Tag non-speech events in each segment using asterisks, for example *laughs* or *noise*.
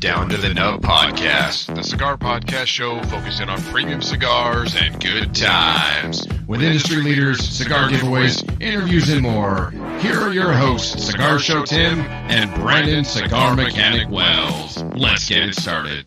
Down to the Nub podcast, the cigar podcast show focusing on premium cigars and good times. With industry leaders, cigar giveaways, interviews, and more. Here are your hosts, Cigar Show Tim and Brandon Cigar Mechanic Wells. Let's get it started.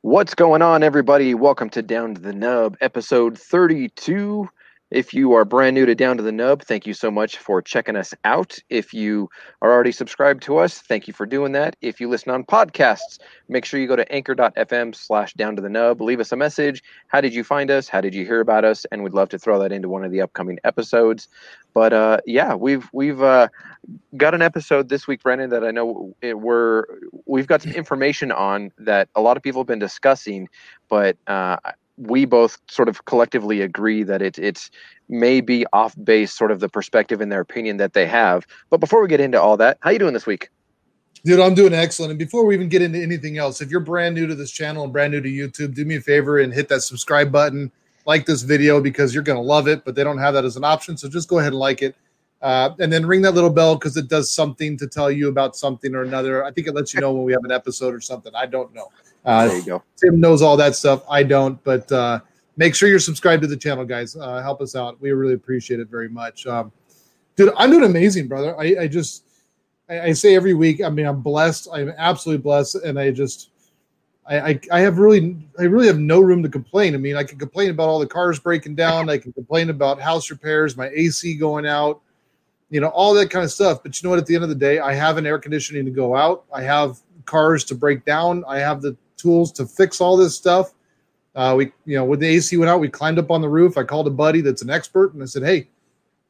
What's going on, everybody? Welcome to Down to the Nub, episode 32. If you are brand new to Down to the Nub, thank you so much for checking us out. If you are already subscribed to us, thank you for doing that. If you listen on podcasts, make sure you go to anchor.fm slash down to the nub. Leave us a message. How did you find us? How did you hear about us? And we'd love to throw that into one of the upcoming episodes. But uh, yeah, we've we've uh, got an episode this week, Brandon, that I know it, we're we've got some information on that a lot of people have been discussing, but uh, we both sort of collectively agree that it, it's maybe off base sort of the perspective and their opinion that they have. But before we get into all that, how you doing this week? Dude, I'm doing excellent. And before we even get into anything else, if you're brand new to this channel and brand new to YouTube, do me a favor and hit that subscribe button, like this video because you're going to love it, but they don't have that as an option. So just go ahead and like it. Uh, and then ring that little bell because it does something to tell you about something or another. I think it lets you know when we have an episode or something. I don't know. Uh, there you go. Tim knows all that stuff. I don't, but uh, make sure you're subscribed to the channel, guys. Uh, help us out. We really appreciate it very much. Um, dude, I'm doing amazing, brother. I, I just, I, I, say every week, I mean, I'm blessed. I'm absolutely blessed. And I just, I, I, I have really, I really have no room to complain. I mean, I can complain about all the cars breaking down. I can complain about house repairs, my AC going out, you know, all that kind of stuff. But you know what? At the end of the day, I have an air conditioning to go out. I have cars to break down. I have the tools to fix all this stuff. Uh, we, you know, when the AC went out, we climbed up on the roof. I called a buddy that's an expert, and I said, "Hey,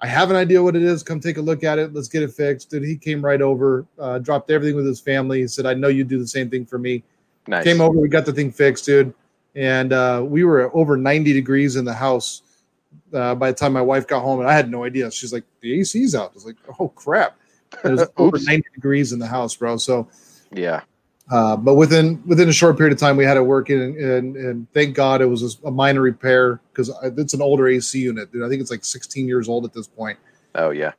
I have an idea what it is. Come take a look at it. Let's get it fixed." And he came right over, uh, dropped everything with his family. He said, "I know you'd do the same thing for me." Nice. Came over, we got the thing fixed, dude, and uh, we were over 90 degrees in the house uh, by the time my wife got home, and I had no idea. She's like, "The AC's out." I was like, "Oh crap!" It was *laughs* over 90 degrees in the house, bro. So, yeah, uh, but within within a short period of time, we had it working, and, and, and thank God it was a minor repair because it's an older AC unit. Dude, I think it's like 16 years old at this point. Oh yeah.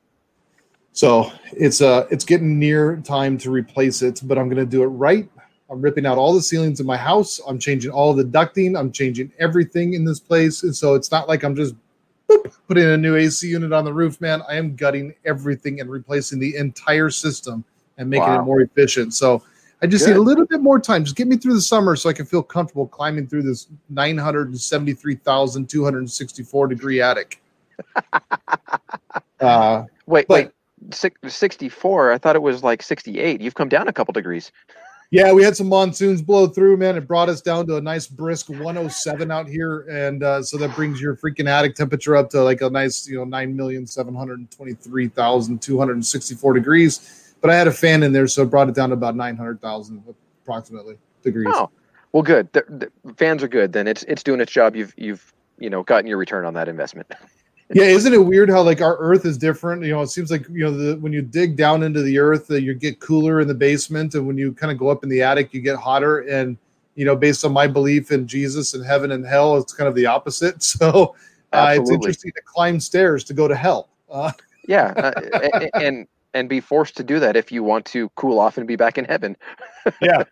So it's uh it's getting near time to replace it, but I'm gonna do it right. I'm ripping out all the ceilings in my house. I'm changing all the ducting. I'm changing everything in this place, and so it's not like I'm just boop, *laughs* putting a new AC unit on the roof, man. I am gutting everything and replacing the entire system and making wow. it more efficient. So I just Good. need a little bit more time. Just get me through the summer so I can feel comfortable climbing through this 973,264 degree attic. *laughs* uh, wait, but, wait, 64? I thought it was like 68. You've come down a couple degrees. Yeah, we had some monsoons blow through, man. It brought us down to a nice brisk 107 out here, and uh, so that brings your freaking attic temperature up to like a nice, you know, nine million seven hundred twenty-three thousand two hundred sixty-four degrees but I had a fan in there, so it brought it down to about nine hundred thousand approximately degrees. Oh, well, good. The, the fans are good. Then it's it's doing its job. You've you've you know gotten your return on that investment. *laughs* yeah, isn't it weird how like our Earth is different? You know, it seems like you know the, when you dig down into the Earth, uh, you get cooler in the basement, and when you kind of go up in the attic, you get hotter. And you know, based on my belief in Jesus and heaven and hell, it's kind of the opposite. *laughs* So uh, it's interesting to climb stairs to go to hell. Uh, yeah, uh, *laughs* and and be forced to do that if you want to cool off and be back in heaven. *laughs* yeah,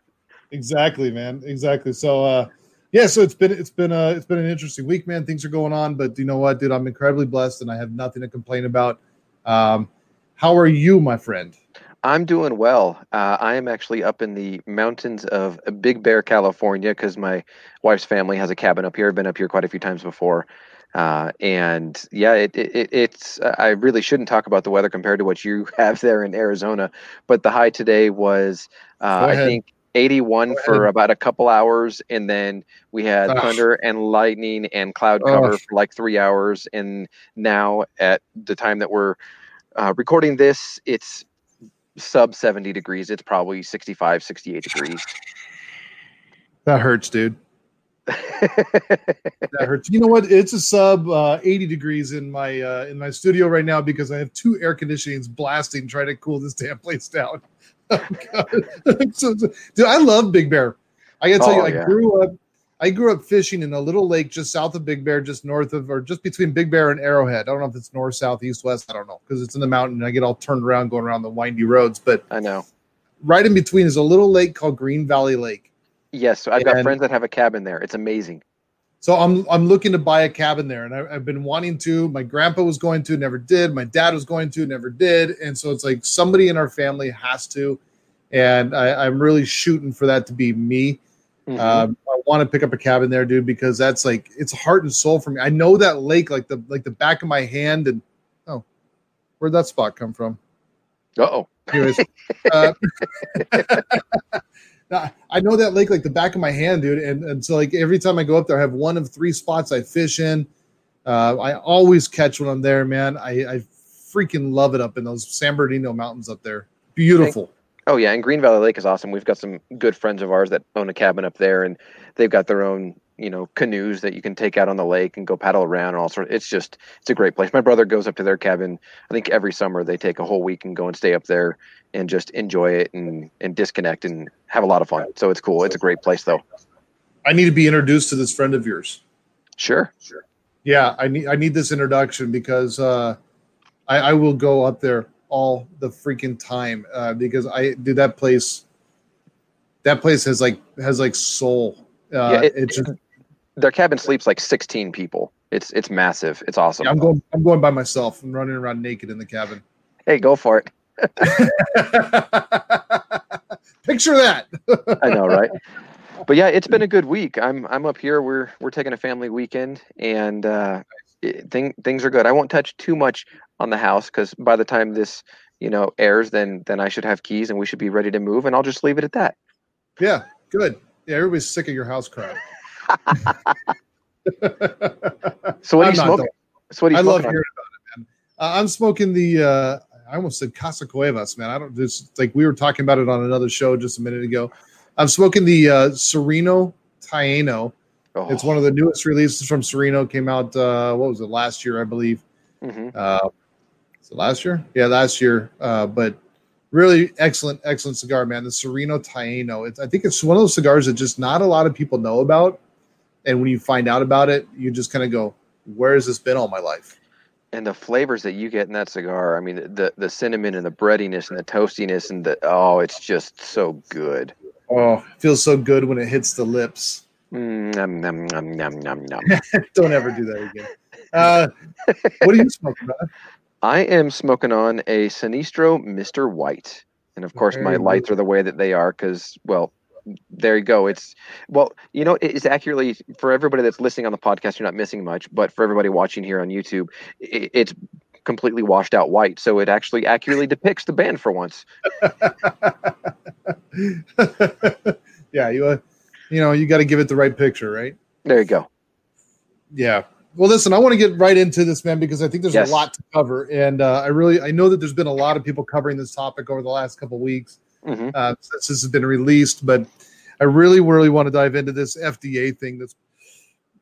exactly, man. Exactly. So, uh, yeah, so it's been it's been uh it's been an interesting week, man. Things are going on, but you know what, dude? I'm incredibly blessed, and I have nothing to complain about. Um, how are you, my friend? I'm doing well. Uh, I am actually up in the mountains of Big Bear, California, because my wife's family has a cabin up here. I've been up here quite a few times before. Uh, and yeah, it, it, it's, I really shouldn't talk about the weather compared to what you *laughs* have there in Arizona, but the high today was, uh, I think 81 for about a couple hours. And then we had Gosh. thunder and lightning and cloud cover for like three hours. And now at the time that we're uh, recording this, it's sub 70 degrees. It's probably 65, 68 degrees. *sighs* That hurts, dude *laughs* that hurts. You know what? It's a sub uh, 80 degrees in my uh, in my studio right now because I have two air conditionings blasting trying to cool this damn place down. *laughs* Oh, *laughs* so, dude, I love Big Bear. I gotta tell oh, you, I yeah. grew up. I grew up fishing in a little lake just south of Big Bear, just north of or just between Big Bear and Arrowhead. I don't know if it's north, south, east, west. I don't know because it's in the mountain. and I get all turned around going around the windy roads. But I know. right in between is a little lake called Green Valley Lake. Yes, so I've got friends that have a cabin there. It's amazing. So I'm I'm looking to buy a cabin there, and I, I've been wanting to. My grandpa was going to, never did. My dad was going to, never did. And so it's like somebody in our family has to, and I, I'm really shooting for that to be me. Mhm. Um, I want to pick up a cabin there, dude, because that's like it's heart and soul for me. I know that lake like the like the back of my hand, and oh, where'd that spot come from? Uh-oh. Anyways, *laughs* uh, *laughs* I- know that lake like the back of my hand, dude. And, and so like every time I go up there, I have one of three spots I fish in. Uh, I always catch when I'm there, man. I, I freaking love it up in those San Bernardino mountains up there. Beautiful. Oh yeah, and Green Valley Lake is awesome. We've got some good friends of ours that own a cabin up there, and they've got their own, you know, canoes that you can take out on the lake and go paddle around and all sorts. It's just, it's a great place. My brother goes up to their cabin. I think every summer they take a whole week and go and stay up there and just enjoy it and and disconnect and have a lot of fun. So it's cool. It's a great place though. I need to be introduced to this friend of yours. Sure. Sure. Yeah, I need I need this introduction because uh, I, I will go up there all the freaking time uh, because I do that place. That place has like has like soul. Uh, Yeah, it- it's just, Their cabin sleeps like 16 people. It's it's massive. It's awesome. I'm going I'm going by myself. I'm running around naked in the cabin. Hey, go for it. *laughs* Picture that. *laughs* I know, right? *laughs* But yeah, it's been a good week. I'm I'm up here. We're we're taking a family weekend, and uh, it, thing, things are good. I won't touch too much on the house because by the time this you know airs, then then I should have keys and we should be ready to move, and I'll just leave it at that. Yeah, good. Yeah, everybody's sick of your house crap. *laughs* So what are you smoking? So what are you I love smoking? hearing about it, man. Uh, I'm smoking the. Uh, I almost said Casa Cuevas, man. I don't just like we were talking about it on another show just a minute ago. I'm smoking the uh, Serino Taino. on? It's one of the newest releases from Serino. Came out uh, what was it last year, I believe. hmm Uh, is it last year? Yeah, last year. Uh, but really excellent, excellent cigar, man. The Serino Taino. It's, I think it's one of those cigars that just not a lot of people know about. And when you find out about it, you just kind of go, "Where has this been all my life?" And the flavors that you get in that cigar, I mean, the the cinnamon and the breadiness and the toastiness and the oh, it's just so good. Oh, it feels so good when it hits the lips. Mm, nom, nom, nom, nom, nom, nom. *laughs* Don't ever do that again. Uh, what are you smoking? I am smoking on a Sinistro Mr. White. And of course, my lights are the way that they are because, well, there you go. It's, well, you know, it's accurately for everybody that's listening on the podcast, you're not missing much. But for everybody watching here on YouTube, i it's completely washed out white. So it actually accurately depicts the band for once. *laughs* yeah, you uh, you know you got to give it the right picture, right? There you go. Yeah. Well, listen, I want to get right into this, man, because I think there's Yes. a lot to cover, and uh, I really I know that there's been a lot of people covering this topic over the last couple weeks hmm uh, since this has been released, but I really, really want to dive into this FDA thing. That's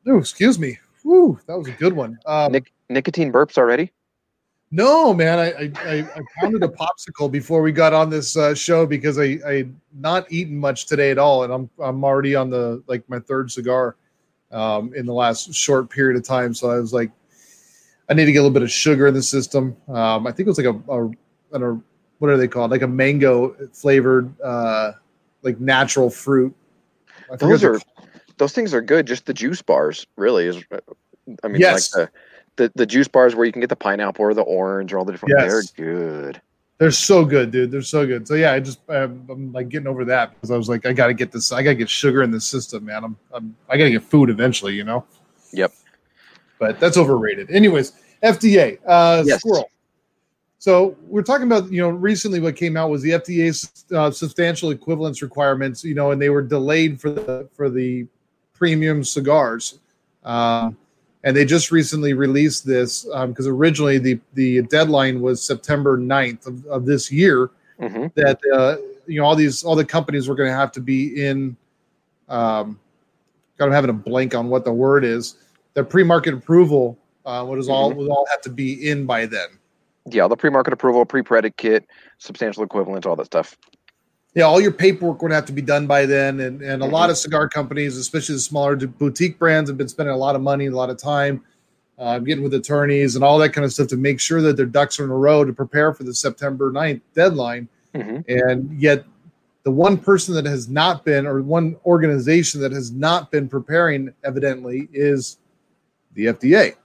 oh, excuse me. Woo, that was a good one. Um, Nic- nicotine burps already? No, man, I, I, I, I pounded a *laughs* popsicle before we got on this uh, show because I I not eaten much today at all, and I'm I'm already on the like my third cigar um, in the last short period of time. So I was like, I need to get a little bit of sugar in the system. Um, I think it was like a, a, an- a what are they called? Like a mango flavored, uh, like natural fruit. Those are those things are good. Just the juice bars, really is. I mean, Yes. like the, the the juice bars where you can get the pineapple or the orange or all the different. Yes. They're good. They're so good, dude. They're so good. So yeah, I just I'm, I'm like getting over that because I was like, I got to get this. I got to get sugar in the system, man. I'm, I'm I got to get food eventually, you know. Yep. But that's overrated. Anyways, FDA uh, Yes. squirrel. So we're talking about you know recently what came out was the FDA's uh, substantial equivalence requirements, you know, and they were delayed for the for the premium cigars. Um, and they just recently released this because originally the the deadline was September 9th of, of this year hmm that uh, you know all these all the companies were going to have to be in um I'm having a blank on what the word is the pre-market approval uh, what is all would all have to be in by then Yeah, the pre-market approval, pre-predicate, substantial equivalent, all that stuff. yeah, all your paperwork would have to be done by then. And, and a mm-hmm. lot of cigar companies, especially the smaller boutique brands, have been spending a lot of money, a lot of time uh, getting with attorneys and all that kind of stuff to make sure that their ducks are in a row to prepare for the September 9th deadline. Mm-hmm. And yet, the one person that has not been, or one organization that has not been preparing, evidently, is the FDA.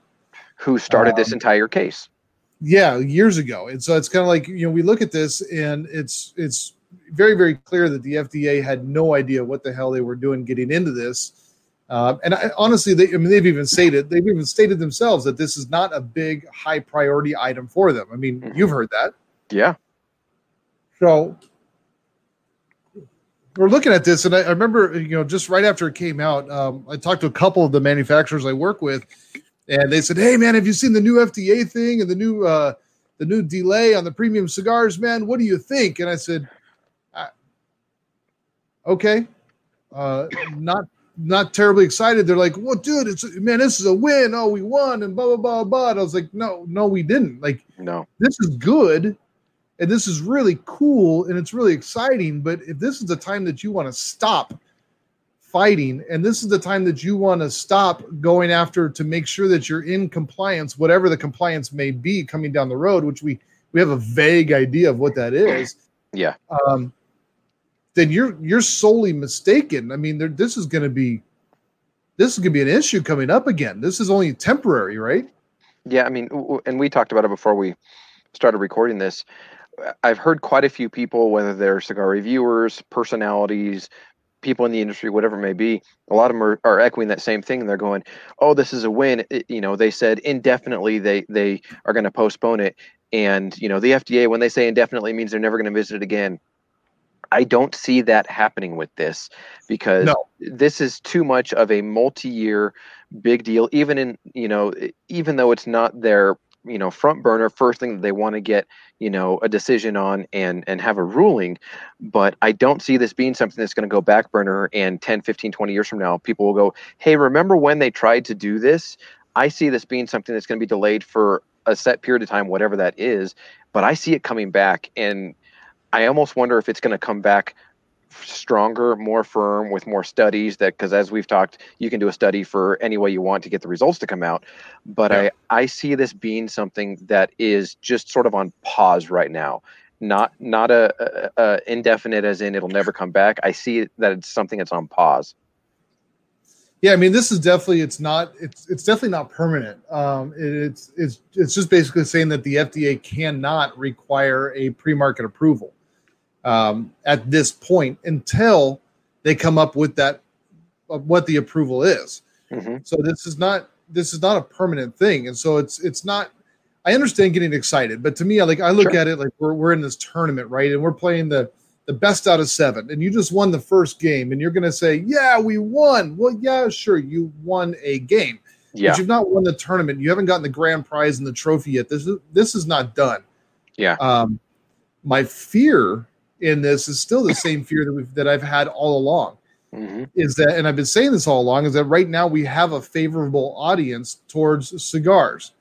Who started um, this entire case? Yeah, years ago. And so it's kind of like, you know, we look at this and it's, it's, very, very clear that the FDA had no idea what the hell they were doing getting into this uh, and I, honestly, they, I mean, they've even stated they've even stated themselves that this is not a big, high priority item for them. I mean, mm-hmm. you've heard that, yeah. So we're looking at this, and I, I, remember, you know, just right after it came out, um, I talked to a couple of the manufacturers I work with, and they said, "Hey, man, have you seen the new FDA thing and the new uh, the new delay on the premium cigars, man? What do you think?" And I said, "Okay." Uh, not not terribly excited. They're like, "Well, dude, it's man, this is a win. Oh, we won," and blah blah blah blah. And I was like, "No, no, we didn't. Like, no, this is good, and this is really cool, and it's really exciting. But if this is the time that you want to stop fighting, and this is the time that you want to stop going after to make sure that you're in compliance, whatever the compliance may be coming down the road, which we we have a vague idea of what that is. Yeah. Um, then you're you're solely mistaken. I mean, there, this is going to be this is going to be an issue coming up again. This is only temporary, right? Yeah, I mean, and we talked about it before we started recording this. I've heard quite a few people, whether they're cigar reviewers, personalities, people in the industry, whatever it may be, a lot of them are, are echoing that same thing. And they're going, "Oh, this is a win." It, you know, they said indefinitely they they are going to postpone it, and you know, the FDA when they say indefinitely means they're never going to visit it again. I don't see that happening with this because no. this is too much of a multi-year big deal. Even in you know, even though it's not their you know front burner first thing that they want to get you know a decision on and and have a ruling. But i don't see this being something that's going to go back burner and 10 15 20 years from now people will go hey remember when they tried to do this? I see this being something that's going to be delayed for a set period of time whatever that is but i see it coming back. And I almost wonder if it's going to come back stronger, more firm with more studies that because as we've talked, you can do a study for any way you want to get the results to come out. But yeah. I I see this being something that is just sort of on pause right now. Not not a, a, a indefinite as in it'll never come back. I see that it's something that's on pause. Yeah, I mean, this is definitely it's not it's it's definitely not permanent. Um, it, it's it's it's just basically saying that the FDA cannot require a pre-market approval um, at this point until they come up with that uh, what the approval is. Mm-hmm. So this is not this is not a permanent thing, and so it's it's not. I understand getting excited, but to me, I like I look sure. at it like we're we're in this tournament, right? And we're playing the the best out of seven, and you just won the first game, and you're going to say, "Yeah, we won." Well, yeah, sure, you won a game, yeah. but you've not won the tournament. You haven't gotten the grand prize and the trophy yet. This is this is not done. Yeah. Um, my fear in this is still the same fear that we've that I've had all along. Mm-hmm. Is that, and I've been saying this all along, is that right now we have a favorable audience towards cigars.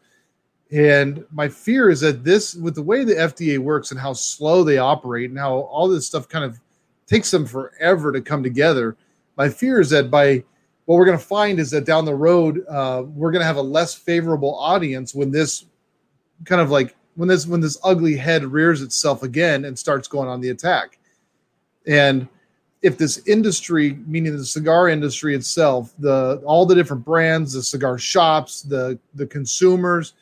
And my fear is that this, with the way the FDA works and how slow they operate and how all this stuff kind of takes them forever to come together, my fear is that by what we're going to find is that down the road, uh, we're going to have a less favorable audience when this kind of like when this when this ugly head rears itself again and starts going on the attack. And if this industry, meaning the cigar industry itself, the all the different brands, the cigar shops, the the consumers,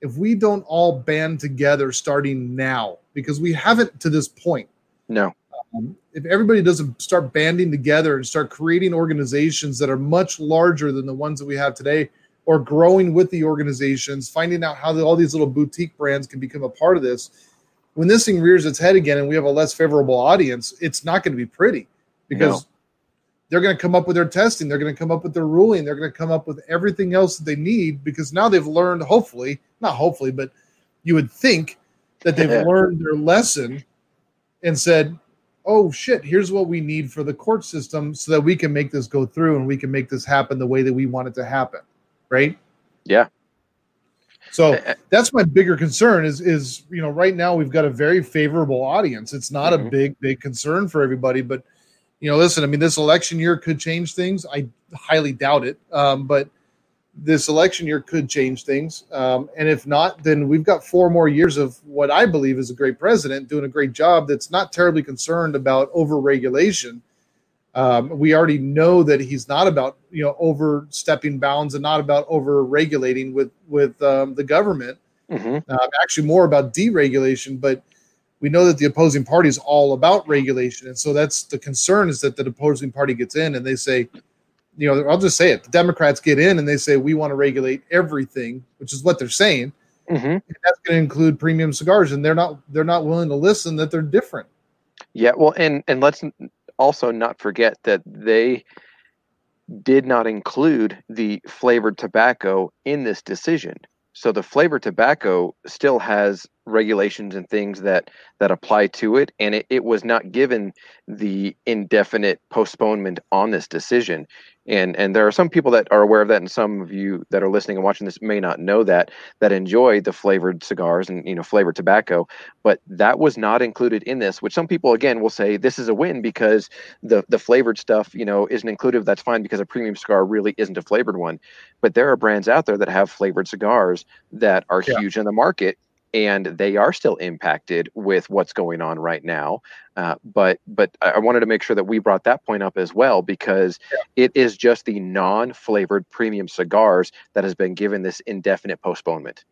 if we don't all band together starting now, because we haven't to this point. No. Um, if everybody doesn't start banding together and start creating organizations that are much larger than the ones that we have today, or growing with the organizations, finding out how the, all these little boutique brands can become a part of this. When this thing rears its head again and we have a less favorable audience, it's not going to be pretty because no. they're going to come up with their testing, they're going to come up with their ruling, they're going to come up with everything else that they need because now they've learned, hopefully, not hopefully, but you would think that they've learned their lesson and said, oh shit, here's what we need for the court system so that we can make this go through and we can make this happen the way that we want it to happen right? Yeah. So that's my bigger concern is is you know right now we've got a very favorable audience. It's not mm-hmm. a big big concern for everybody, but you know listen, I mean this election year could change things. I highly doubt it, um, but this election year could change things. Um, and if not, then we've got four more years of what I believe is a great president doing a great job. That's not terribly concerned about over regulation um, we already know that he's not about you know overstepping bounds and not about over regulating with with um, the government. Mm-hmm. Uh, actually, more about deregulation. But we know that the opposing party is all about regulation, and so that's the concern is that the opposing party gets in and they say, you know, I'll just say it: the Democrats get in and they say we want to regulate everything, which is what they're saying. Mm-hmm. that's going to include premium cigars, and they're not they're not willing to listen that they're different. Yeah, well, and and let's also not forget that they did not include the flavored tobacco in this decision. So the flavored tobacco still has regulations and things that that apply to it, and it, it was not given the indefinite postponement on this decision. And and there are some people that are aware of that and some of you that are listening and watching this may not know that that enjoy the flavored cigars and you know flavored tobacco but that was not included in this which some people again will say this is a win because the the flavored stuff you know isn't included. That's fine because a premium cigar really isn't a flavored one. But there are brands out there that have flavored cigars that are yeah. huge in the market and they are still impacted with what's going on right now. Uh, but but I wanted to make sure that we brought that point up as well because yeah. it is just the non-flavored premium cigars that has been given this indefinite postponement.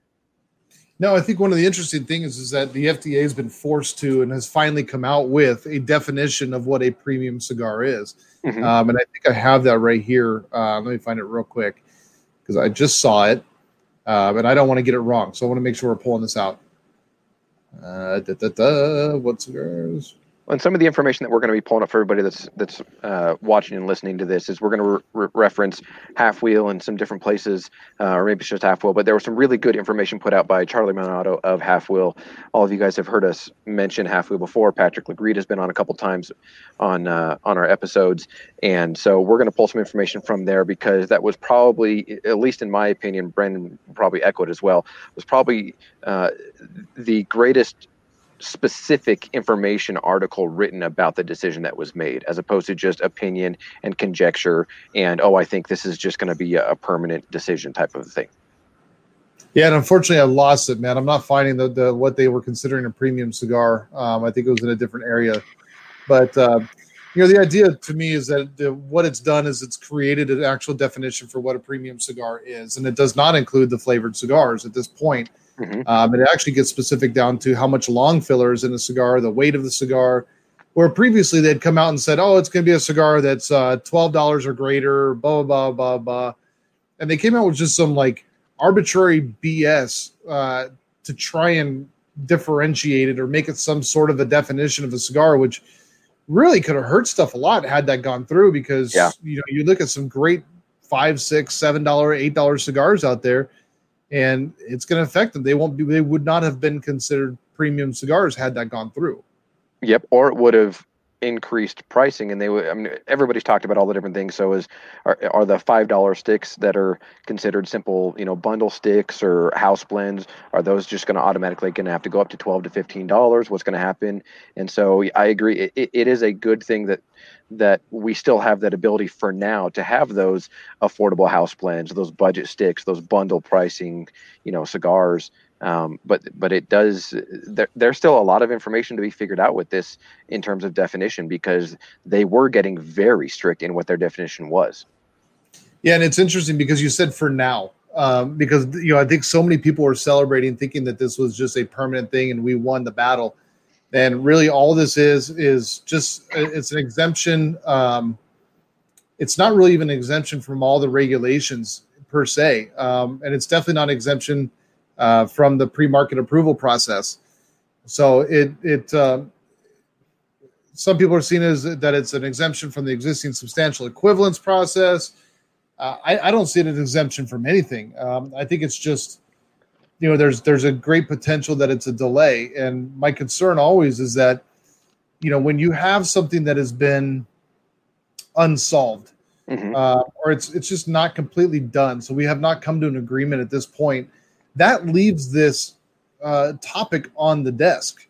No, I think one of the interesting things is that the FDA has been forced to and has finally come out with a definition of what a premium cigar is. Mm-hmm. Um, and I think I have that right here. Uh, let me find it real quick because I just saw it uh, but I don't want to get it wrong. So I want to make sure we're pulling this out. Uh, da, da, da, what's yours? And some of the information that we're going to be pulling up for everybody that's that's uh, watching and listening to this is we're going to re- reference half wheel and some different places uh, or maybe it's just half wheel but there was some really good information put out by charlie Minato of half wheel. All of you guys have heard us mention half wheel before. Patrick Lagreid has been on a couple times on uh, on our episodes. And so we're going to pull some information from there because that was probably at least in my opinion Brandon probably echoed as well was probably uh, the greatest specific information article written about the decision that was made as opposed to just opinion and conjecture and oh i think this is just going to be a, permanent decision type of thing. Yeah and unfortunately i lost it man. I'm not finding the, the what they were considering a premium cigar. Um, i think it was in a different area. But uh, you know the idea to me is that the, what it's done is it's created an actual definition for what a premium cigar is and it does not include the flavored cigars at this point Mm-hmm. Um, it actually gets specific down to how much long filler is in a cigar, the weight of the cigar. Where previously they'd come out and said, "Oh, it's going to be a cigar that's uh, twelve dollars or greater," blah blah blah blah, and they came out with just some like arbitrary BS uh, to try and differentiate it or make it some sort of a definition of a cigar, which really could have hurt stuff a lot had that gone through. Because yeah. you know you look at some great five, six, seven dollar, eight dollar cigars out there and it's going to affect them. They won't be. They would not have been considered premium cigars had that gone through. Yep, or it would have increased pricing and they would i mean everybody's talked about all the different things. So is are, are the five dollar sticks that are considered simple you know bundle sticks or house blends are those just going to automatically going to have to go up to 12 to 15 dollars? What's going to happen? And so i agree it, it is a good thing that that we still have that ability for now to have those affordable house blends, those budget sticks, those bundle pricing, you know, cigars. Um, but but it does. There, there's still a lot of information to be figured out with this in terms of definition because they were getting very strict in what their definition was. Yeah, and it's interesting because you said for now. Um, because you know, I think so many people were celebrating, thinking that this was just a permanent thing, and we won the battle and really all this is is just it's an exemption um, it's not really even an exemption from all the regulations per se um, and it's definitely not an exemption uh, from the pre-market approval process. So it it uh, some people are seeing as that it's an exemption from the existing substantial equivalence process. Uh, I, I, don't see it as an exemption from anything. Um, i think it's just you know there's there's a great potential that it's a delay. And my concern always is that you know when you have something that has been unsolved mm-hmm. uh, or it's it's just not completely done. So we have not come to an agreement at this point that leaves this uh, topic on the desk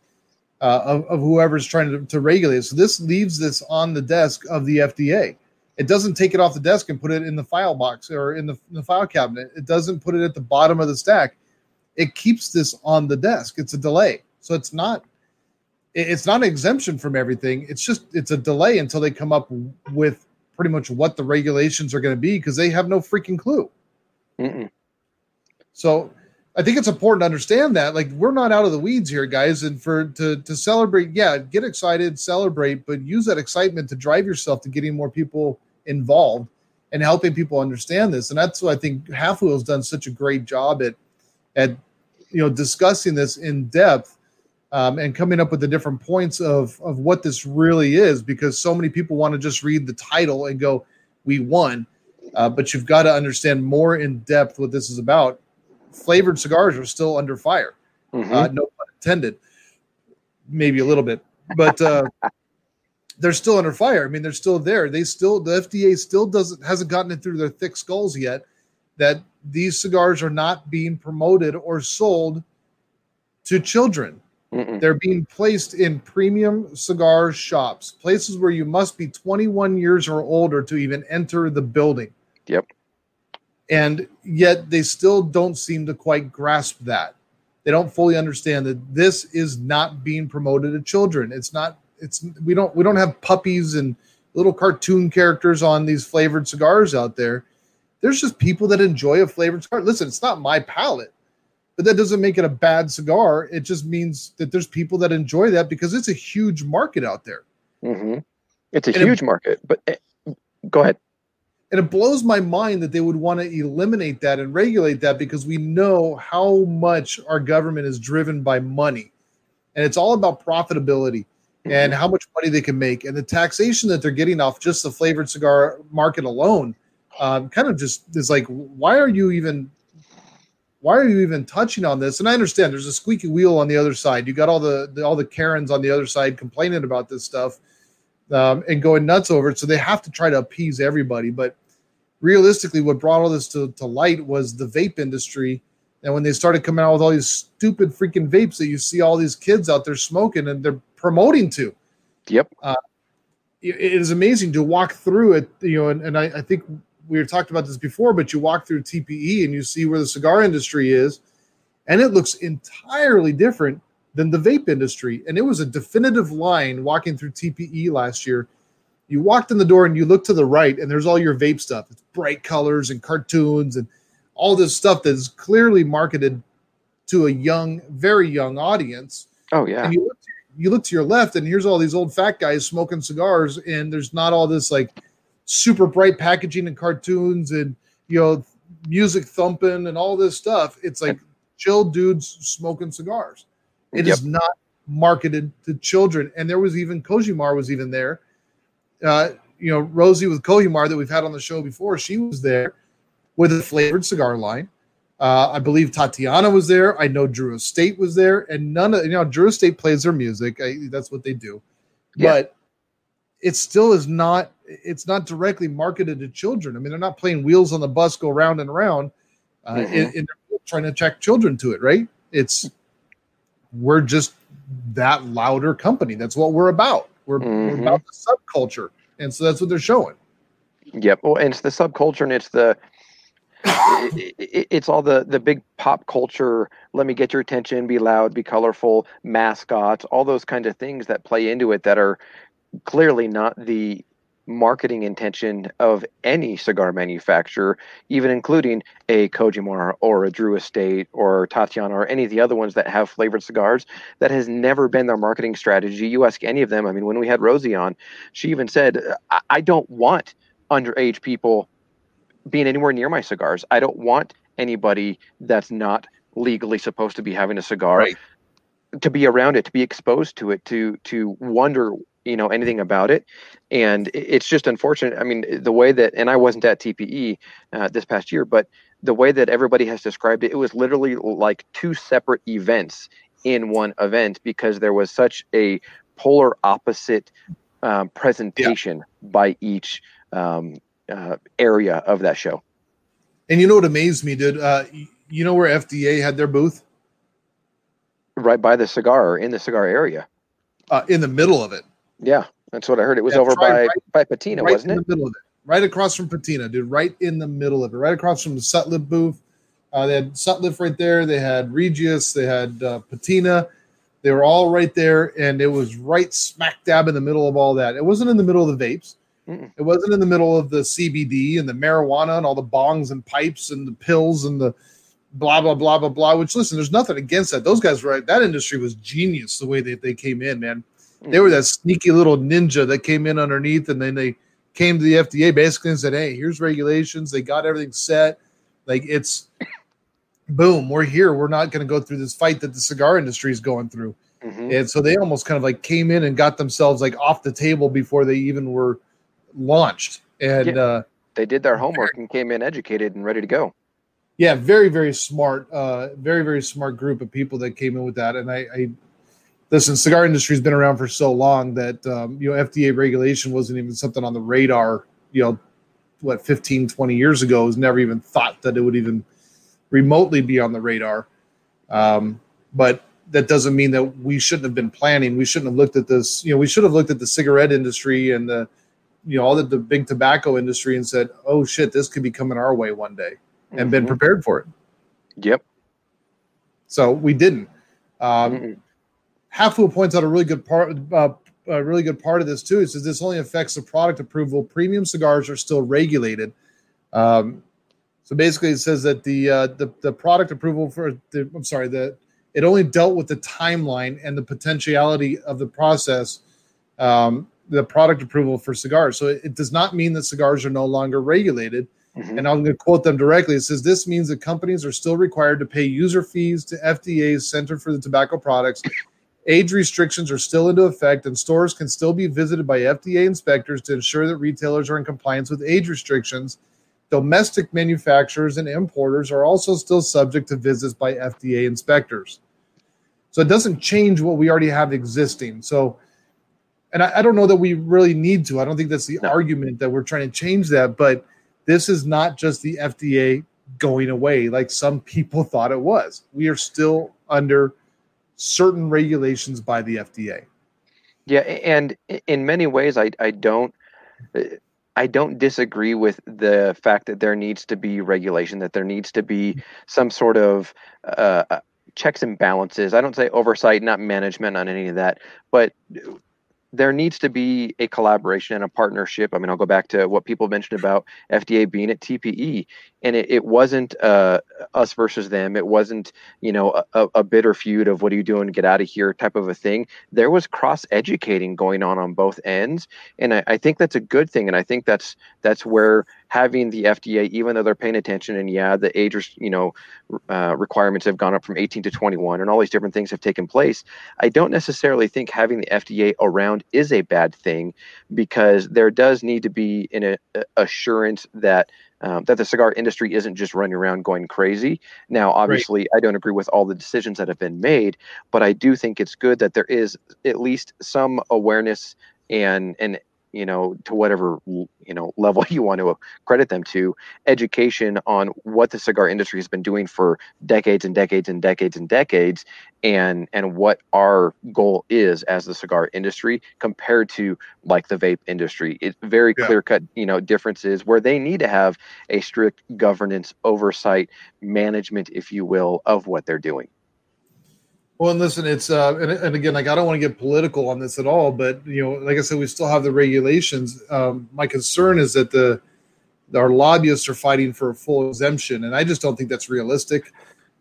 uh, of, of whoever's trying to, to regulate. So this leaves this on the desk of the FDA. It doesn't take it off the desk and put it in the file box or in the, in the file cabinet. It doesn't put it at the bottom of the stack. It keeps this on the desk. It's a delay. So it's not it's not an exemption from everything. It's just it's a delay until they come up with pretty much what the regulations are going to be because they have no freaking clue. Mm-mm. So I think it's important to understand that like we're not out of the weeds here, guys, and for to to celebrate, yeah, get excited, celebrate, but use that excitement to drive yourself to getting more people involved and helping people understand this. And that's what I think Half Wheel's done such a great job at at you know discussing this in depth um, and coming up with the different points of of what this really is because so many people want to just read the title and go, "We won," uh, but you've got to understand more in depth what this is about flavored cigars are still under fire. Mm-hmm. Uh, no pun intended. Maybe a little bit, but uh, *laughs* they're still under fire. I mean, they're still there. They still the FDA still doesn't hasn't gotten it through their thick skulls yet that these cigars are not being promoted or sold to children. Mm-mm. They're being placed in premium cigar shops, places where you must be 21 years or older to even enter the building. Yep and yet they still don't seem to quite grasp that. They don't fully understand that this is not being promoted to children. It's not it's we don't we don't have puppies and little cartoon characters on these flavored cigars out there. There's just people that enjoy a flavored cigar. Listen it's not my palate but that doesn't make it a bad cigar. It just means that there's people that enjoy that because it's a huge market out there. Mm-hmm. it's a and huge it, market but eh, go ahead and it blows my mind that they would want to eliminate that and regulate that because we know how much our government is driven by money. And it's all about profitability mm-hmm. and how much money they can make. And the taxation that they're getting off just the flavored cigar market alone um, kind of just is like, why are you even why are you even touching on this? And I understand there's a squeaky wheel on the other side. You got all the, the all the Karens on the other side complaining about this stuff um, and going nuts over it. So they have to try to appease everybody. But realistically, what brought all this to, to light was the vape industry. And when they started coming out with all these stupid freaking vapes that you see all these kids out there smoking and they're promoting to. Yep. Uh, it is amazing to walk through it, you know, and, and I, I think we were talked about this before, but you walk through TPE and you see where the cigar industry is, and it looks entirely different than the vape industry. And it was a definitive line walking through TPE last year. You walked in the door and you look to the right, and there's all your vape stuff. It's bright colors and cartoons and all this stuff that is clearly marketed to a young, very young audience. Oh yeah. And you look, to, you look to your left, and here's all these old fat guys smoking cigars, and there's not all this like super bright packaging and cartoons and you know music thumping and all this stuff. It's like chill dudes smoking cigars. It yep. is not marketed to children. And there was even Kojimar was even there. Uh, you know, Rosie with Kojimar that we've had on the show before, she was there with a flavored cigar line. Uh, I believe Tatiana was there. I know Drew Estate was there, and none of you know Drew Estate plays their music. I, that's what they do, yeah. but it still is not. It's not directly marketed to children. I mean, they're not playing wheels on the bus go round and round, uh, mm-hmm. and, and trying to attract children to it. Right? It's we're just that louder company. That's what we're about. We're, mm-hmm. we're about the subculture, and so that's what they're showing. Yep. Well, and it's the subculture, and it's the it, it, it's all the the big pop culture. Let me get your attention. Be loud. Be colorful. Mascots. All those kinds of things that play into it that are clearly not the marketing intention of any cigar manufacturer, even including a Kojimar or a Drew Estate or Tatiana or any of the other ones that have flavored cigars. That has never been their marketing strategy. You ask any of them. I mean, when we had Rosie on, she even said, I, I don't want underage people being anywhere near my cigars. I don't want anybody that's not legally supposed to be having a cigar. Right. To be around it, to be exposed to it, to to wonder you know anything about it and it's just unfortunate i mean the way that and i wasn't at tpe uh, this past year but the way that everybody has described it it was literally like two separate events in one event because there was such a polar opposite um, presentation yeah. by each um, uh, area of that show and you know what amazed me dude uh, you know where FDA had their booth? Right by the cigar, in the cigar area. Uh, in the middle of it. Yeah, that's what I heard. It was over right- by right- by Patina, right wasn't in it? the middle of it. Right across from Patina, dude. Right in the middle of it. Right across from the Sutliff booth. Uh, they had Sutliff right there. They had Regius. They had uh, Patina. They were all right there, and it was right smack dab in the middle of all that. It wasn't in the middle of the vapes. Mm-mm. It wasn't in the middle of the CBD and the marijuana and all the bongs and pipes and the pills and the blah blah blah blah blah. Which listen, there's nothing against that. Those guys, right? That industry was genius the way that they came in, man. They were that sneaky little ninja that came in underneath, and then they came to the FDA basically and said, "Hey, here's regulations." They got everything set. Like it's *coughs* boom, we're here. We're not going to go through this fight that the cigar industry is going through. Mhm. And so they almost kind of like came in and got themselves like off the table before they even were launched. And Yeah. uh, They did their homework and came in educated and ready to go. yeah, very very smart, uh, very very smart group of people that came in with that. And I, I listen, the cigar industry's been around for so long that um, you know FDA regulation wasn't even something on the radar. You know, what 15, 20 years ago it was never even thought that it would even remotely be on the radar. Um, but that doesn't mean that we shouldn't have been planning. We shouldn't have looked at this. You know, we should have looked at the cigarette industry and the, you know, all the, the big tobacco industry and said, "Oh shit, this could be coming our way one day," and been Mhm. prepared for it. Yep. So we didn't. Um, Mm-mm. Points out a really good part. Uh, a really good part of this too. It says this only affects the product approval. Premium cigars are still regulated. Um, so basically, it says that the uh, the the product approval for the I'm sorry that it only dealt with the timeline and the potentiality of the process. Um, the product approval for cigars. So it, it does not mean that cigars are no longer regulated. Mhm. And I'm going to quote them directly. It says this means that companies are still required to pay user fees to FDA's Center for the Tobacco Products. Age restrictions are still into effect, and stores can still be visited by FDA inspectors to ensure that retailers are in compliance with age restrictions. Domestic manufacturers and importers are also still subject to visits by FDA inspectors. So it doesn't change what we already have existing. So, and I, I don't know that we really need to. I don't think that's the No. argument that we're trying to change that, but this is not just the FDA going away like some people *laughs* thought it was. We are still under certain regulations by the FDA. Yeah, and in many ways, I I don't uh, I don't disagree with the fact that there needs to be regulation, that there needs to be some sort of uh, uh, checks and balances. I don't say oversight, not management on any of that, but there needs to be a collaboration and a partnership. I mean, I'll go back to what people mentioned about FDA being at TPE, and it, it wasn't uh, us versus them. It wasn't, you know, a, a- bitter feud of what are you doing, get out of here type of a thing. There was cross educating going on on both ends, and I, I think that's a good thing. And I think that's that's where having the FDA, even though they're paying attention, and yeah, the age, you know, uh, requirements have gone up from 18 to 21, and all these different things have taken place. I don't necessarily think having the FDA around is a bad thing because there does need to be an a, a- assurance that um, that the cigar industry isn't just running around going crazy. Now, obviously, I don't agree with all the decisions that have been made, but I do think it's good that there is at least some awareness and and you know to whatever you know level *laughs* you want to credit them to education on what the cigar industry has been doing for decades and decades and decades and decades and and what our goal is as the cigar industry compared to like the vape industry it's very Yeah. clear cut you know differences where they need to have a strict governance oversight management if you will of what they're doing Well, and listen, it's uh, and, and again, like I don't want to get political on this at all, but you know, like I said, we still have the regulations. Um, my concern is that the our lobbyists are fighting for a full exemption, and I just don't think that's realistic.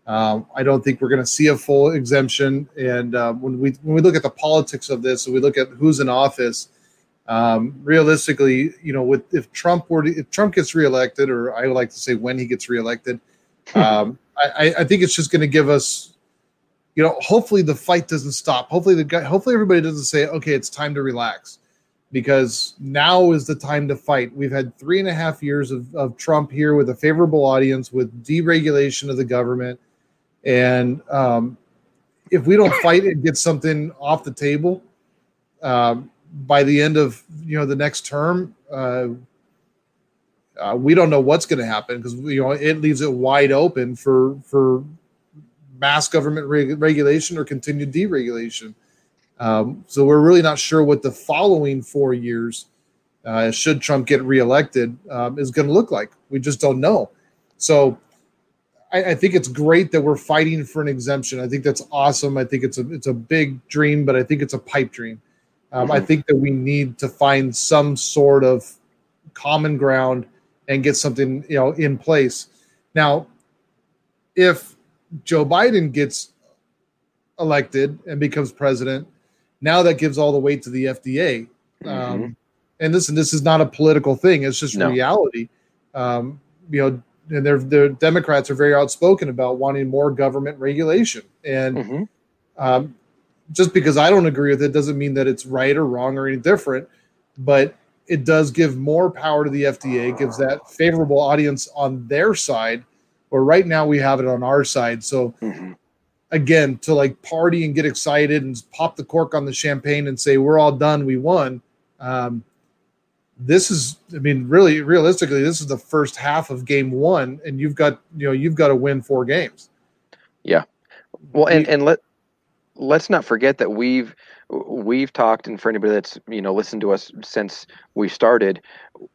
Um, I don't think we're going to see a full exemption. And uh, when we when we look at the politics of this, and we look at who's in office, um, realistically, you know, with if Trump were to, if Trump gets reelected, or I would like to say when he gets reelected, *laughs* um, I, I- I think it's just going to give us you know, hopefully the fight doesn't stop. Hopefully the guy, hopefully everybody doesn't say, okay, it's time to relax, because now is the time to fight. We've had three and a half years of, of Trump here with a favorable audience, with deregulation of the government, and um, if we don't fight and get something off the table um, by the end of you know the next term, uh, Uh, we don't know what's going to happen because you know it leaves it wide open for for mass government reg- regulation or continued deregulation. Um, so we're really not sure what the following four years, uh, should Trump get reelected, um, is going to look like. We just don't know. So I, I, think it's great that we're fighting for an exemption. I think that's awesome. I think it's a it's a big dream, but I think it's a pipe dream. Um, mm-hmm. I think that we need to find some sort of common ground and get something you know in place. Now, if Joe Biden gets elected and becomes president, now that gives all the weight to the FDA. Mm-hmm. Um, and listen, this is not a political thing; it's just no. reality. Um, you know, and they're, the Democrats are very outspoken about wanting more government regulation. And mm-hmm. um, just because I don't agree with it doesn't mean that it's right or wrong or any different. But it does give more power to the FDA, gives that favorable audience on their side, where right now we have it on our side. So mm-hmm. again, to like party and get excited and pop the cork on the champagne and say we're all done, we won. Um, this is i mean really realistically this is the first half of game one and you've got you know you've got to win four games yeah well and and let let's not forget that we've we've talked and for anybody that's you know listened to us since we started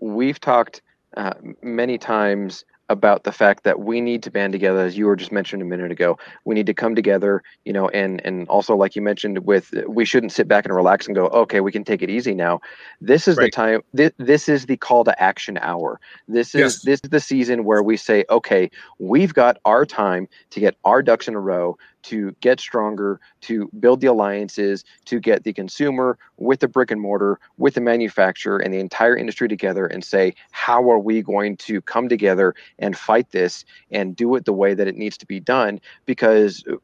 we've talked uh, many times about the fact that we need to band together as you were just mentioned a minute ago we need to come together you know and and also like you mentioned with we shouldn't sit back and relax and go okay we can take it easy now this is right. the time this, this is the call to action hour this is yes. this is the season where we say okay we've got our time to get our ducks in a row to get stronger, to build the alliances, to get the consumer with the brick and mortar, with the manufacturer, and the entire industry together and say, how are we going to come together and fight this and do it the way that it needs to be done? Because uh,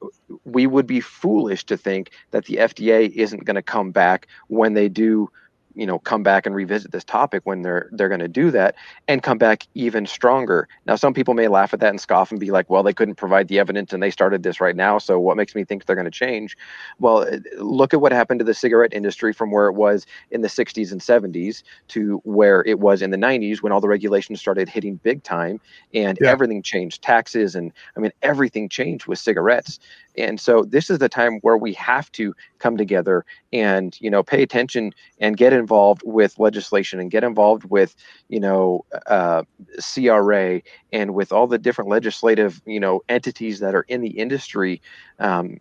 we would be foolish to think that the FDA isn't going to come back when they do you know come back and revisit this topic when they're they're going to do that and come back even stronger. Now some people may laugh at that and scoff and be like well they couldn't provide the evidence and they started this right now so what makes me think they're going to change? Well eh, look at what happened to the cigarette industry from where it was in the 60s and 70s to where it was in the 90s when all the regulations started hitting big time and yeah. everything changed taxes and i mean everything changed with cigarettes. And so this is the time where we have to come together and you know pay attention and get involved with legislation and get involved with you know uh, CRA and with all the different legislative you know entities that are in the industry um,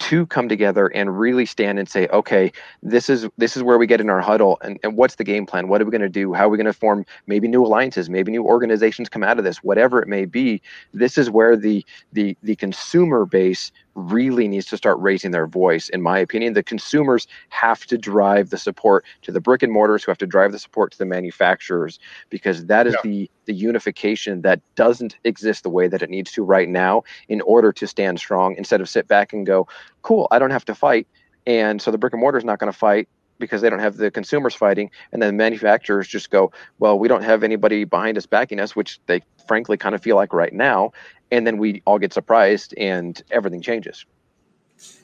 to come together and really stand and say okay this is this is where we get in our huddle and, and what's the game plan? What are we going to do? How are we going to form maybe new alliances maybe new organizations come out of this whatever it may be. This is where the the the consumer base really needs to start raising their voice in my opinion. The consumers have to drive the support to the brick and mortars who have to drive the support to the manufacturers because that is yeah. the the unification that doesn't exist the way that it needs to right now in order to stand strong instead of sit back and go cool i don't have to fight. And so the brick and mortar is not going to fight because they don't have the consumers fighting and then manufacturers just go well we don't have anybody behind us backing us which they frankly kind of feel like right now and then we all get surprised and everything changes.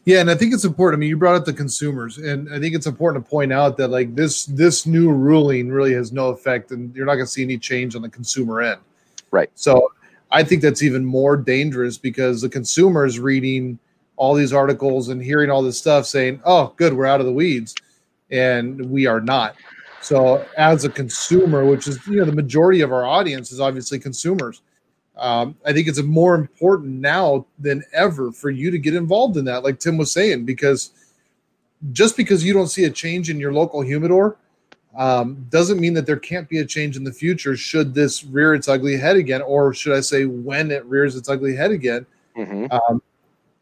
Yeah and i think it's important i mean you brought up the consumers and i think it's important to point out that like this this new ruling really has no effect and you're not going to see any change on the consumer end. Right. So i think that's even more dangerous because the consumer is reading all these articles and hearing all this stuff saying oh good we're out of the weeds and we are not. So as a consumer which is you know the majority of our audience is obviously consumers um, I think it's more important now than ever for you to get involved in that, like Tim was saying, because just because you don't see a change in your local humidor um, doesn't mean that there can't be a change in the future should this rear its ugly head again, or should I say, when it rears its ugly head again. Mm-hmm. Um,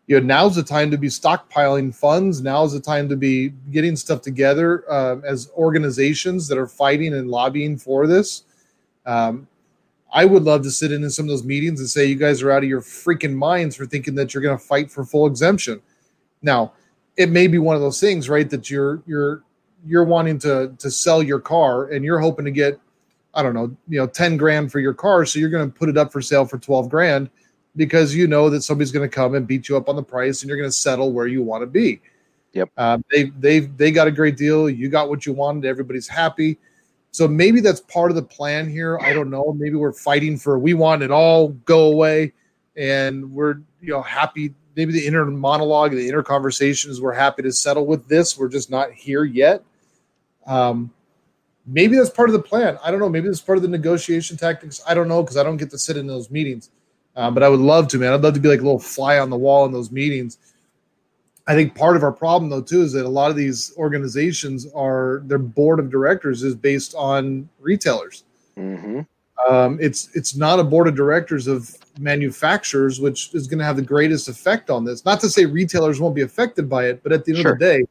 you know, now's the time to be stockpiling funds. Now's the time to be getting stuff together uh, as organizations that are fighting and lobbying for this. Um, I would love to sit in in some of those meetings and say you guys are out of your freaking minds for thinking that you're going to fight for full exemption. Now, it may be one of those things, right? That you're you're you're wanting to to sell your car and you're hoping to get I don't know, you know, 10 grand for your car, so you're going to put it up for sale for 12 grand because you know that somebody's going to come and beat you up on the price and you're going to settle where you want to be. Yep. Uh, they they they got a great deal. You got what you wanted. Everybody's happy So maybe that's part of the plan here. I don't know. Maybe we're fighting for we want it all go away, and we're you know happy. Maybe the inner monologue, the inner conversations, we're happy to settle with this. We're just not here yet. Um, maybe that's part of the plan. I don't know. Maybe that's part of the negotiation tactics. I don't know because I don't get to sit in those meetings. Um, but I would love to, man. I'd love to be like a little fly on the wall in those meetings. I think part of our problem, though, too, is that a lot of these organizations are their board of directors is based on retailers. Mm-hmm. Um, it's it's not a board of directors of manufacturers, which is going to have the greatest effect on this. Not to say retailers won't be affected by it, but at the end Sure. of the day,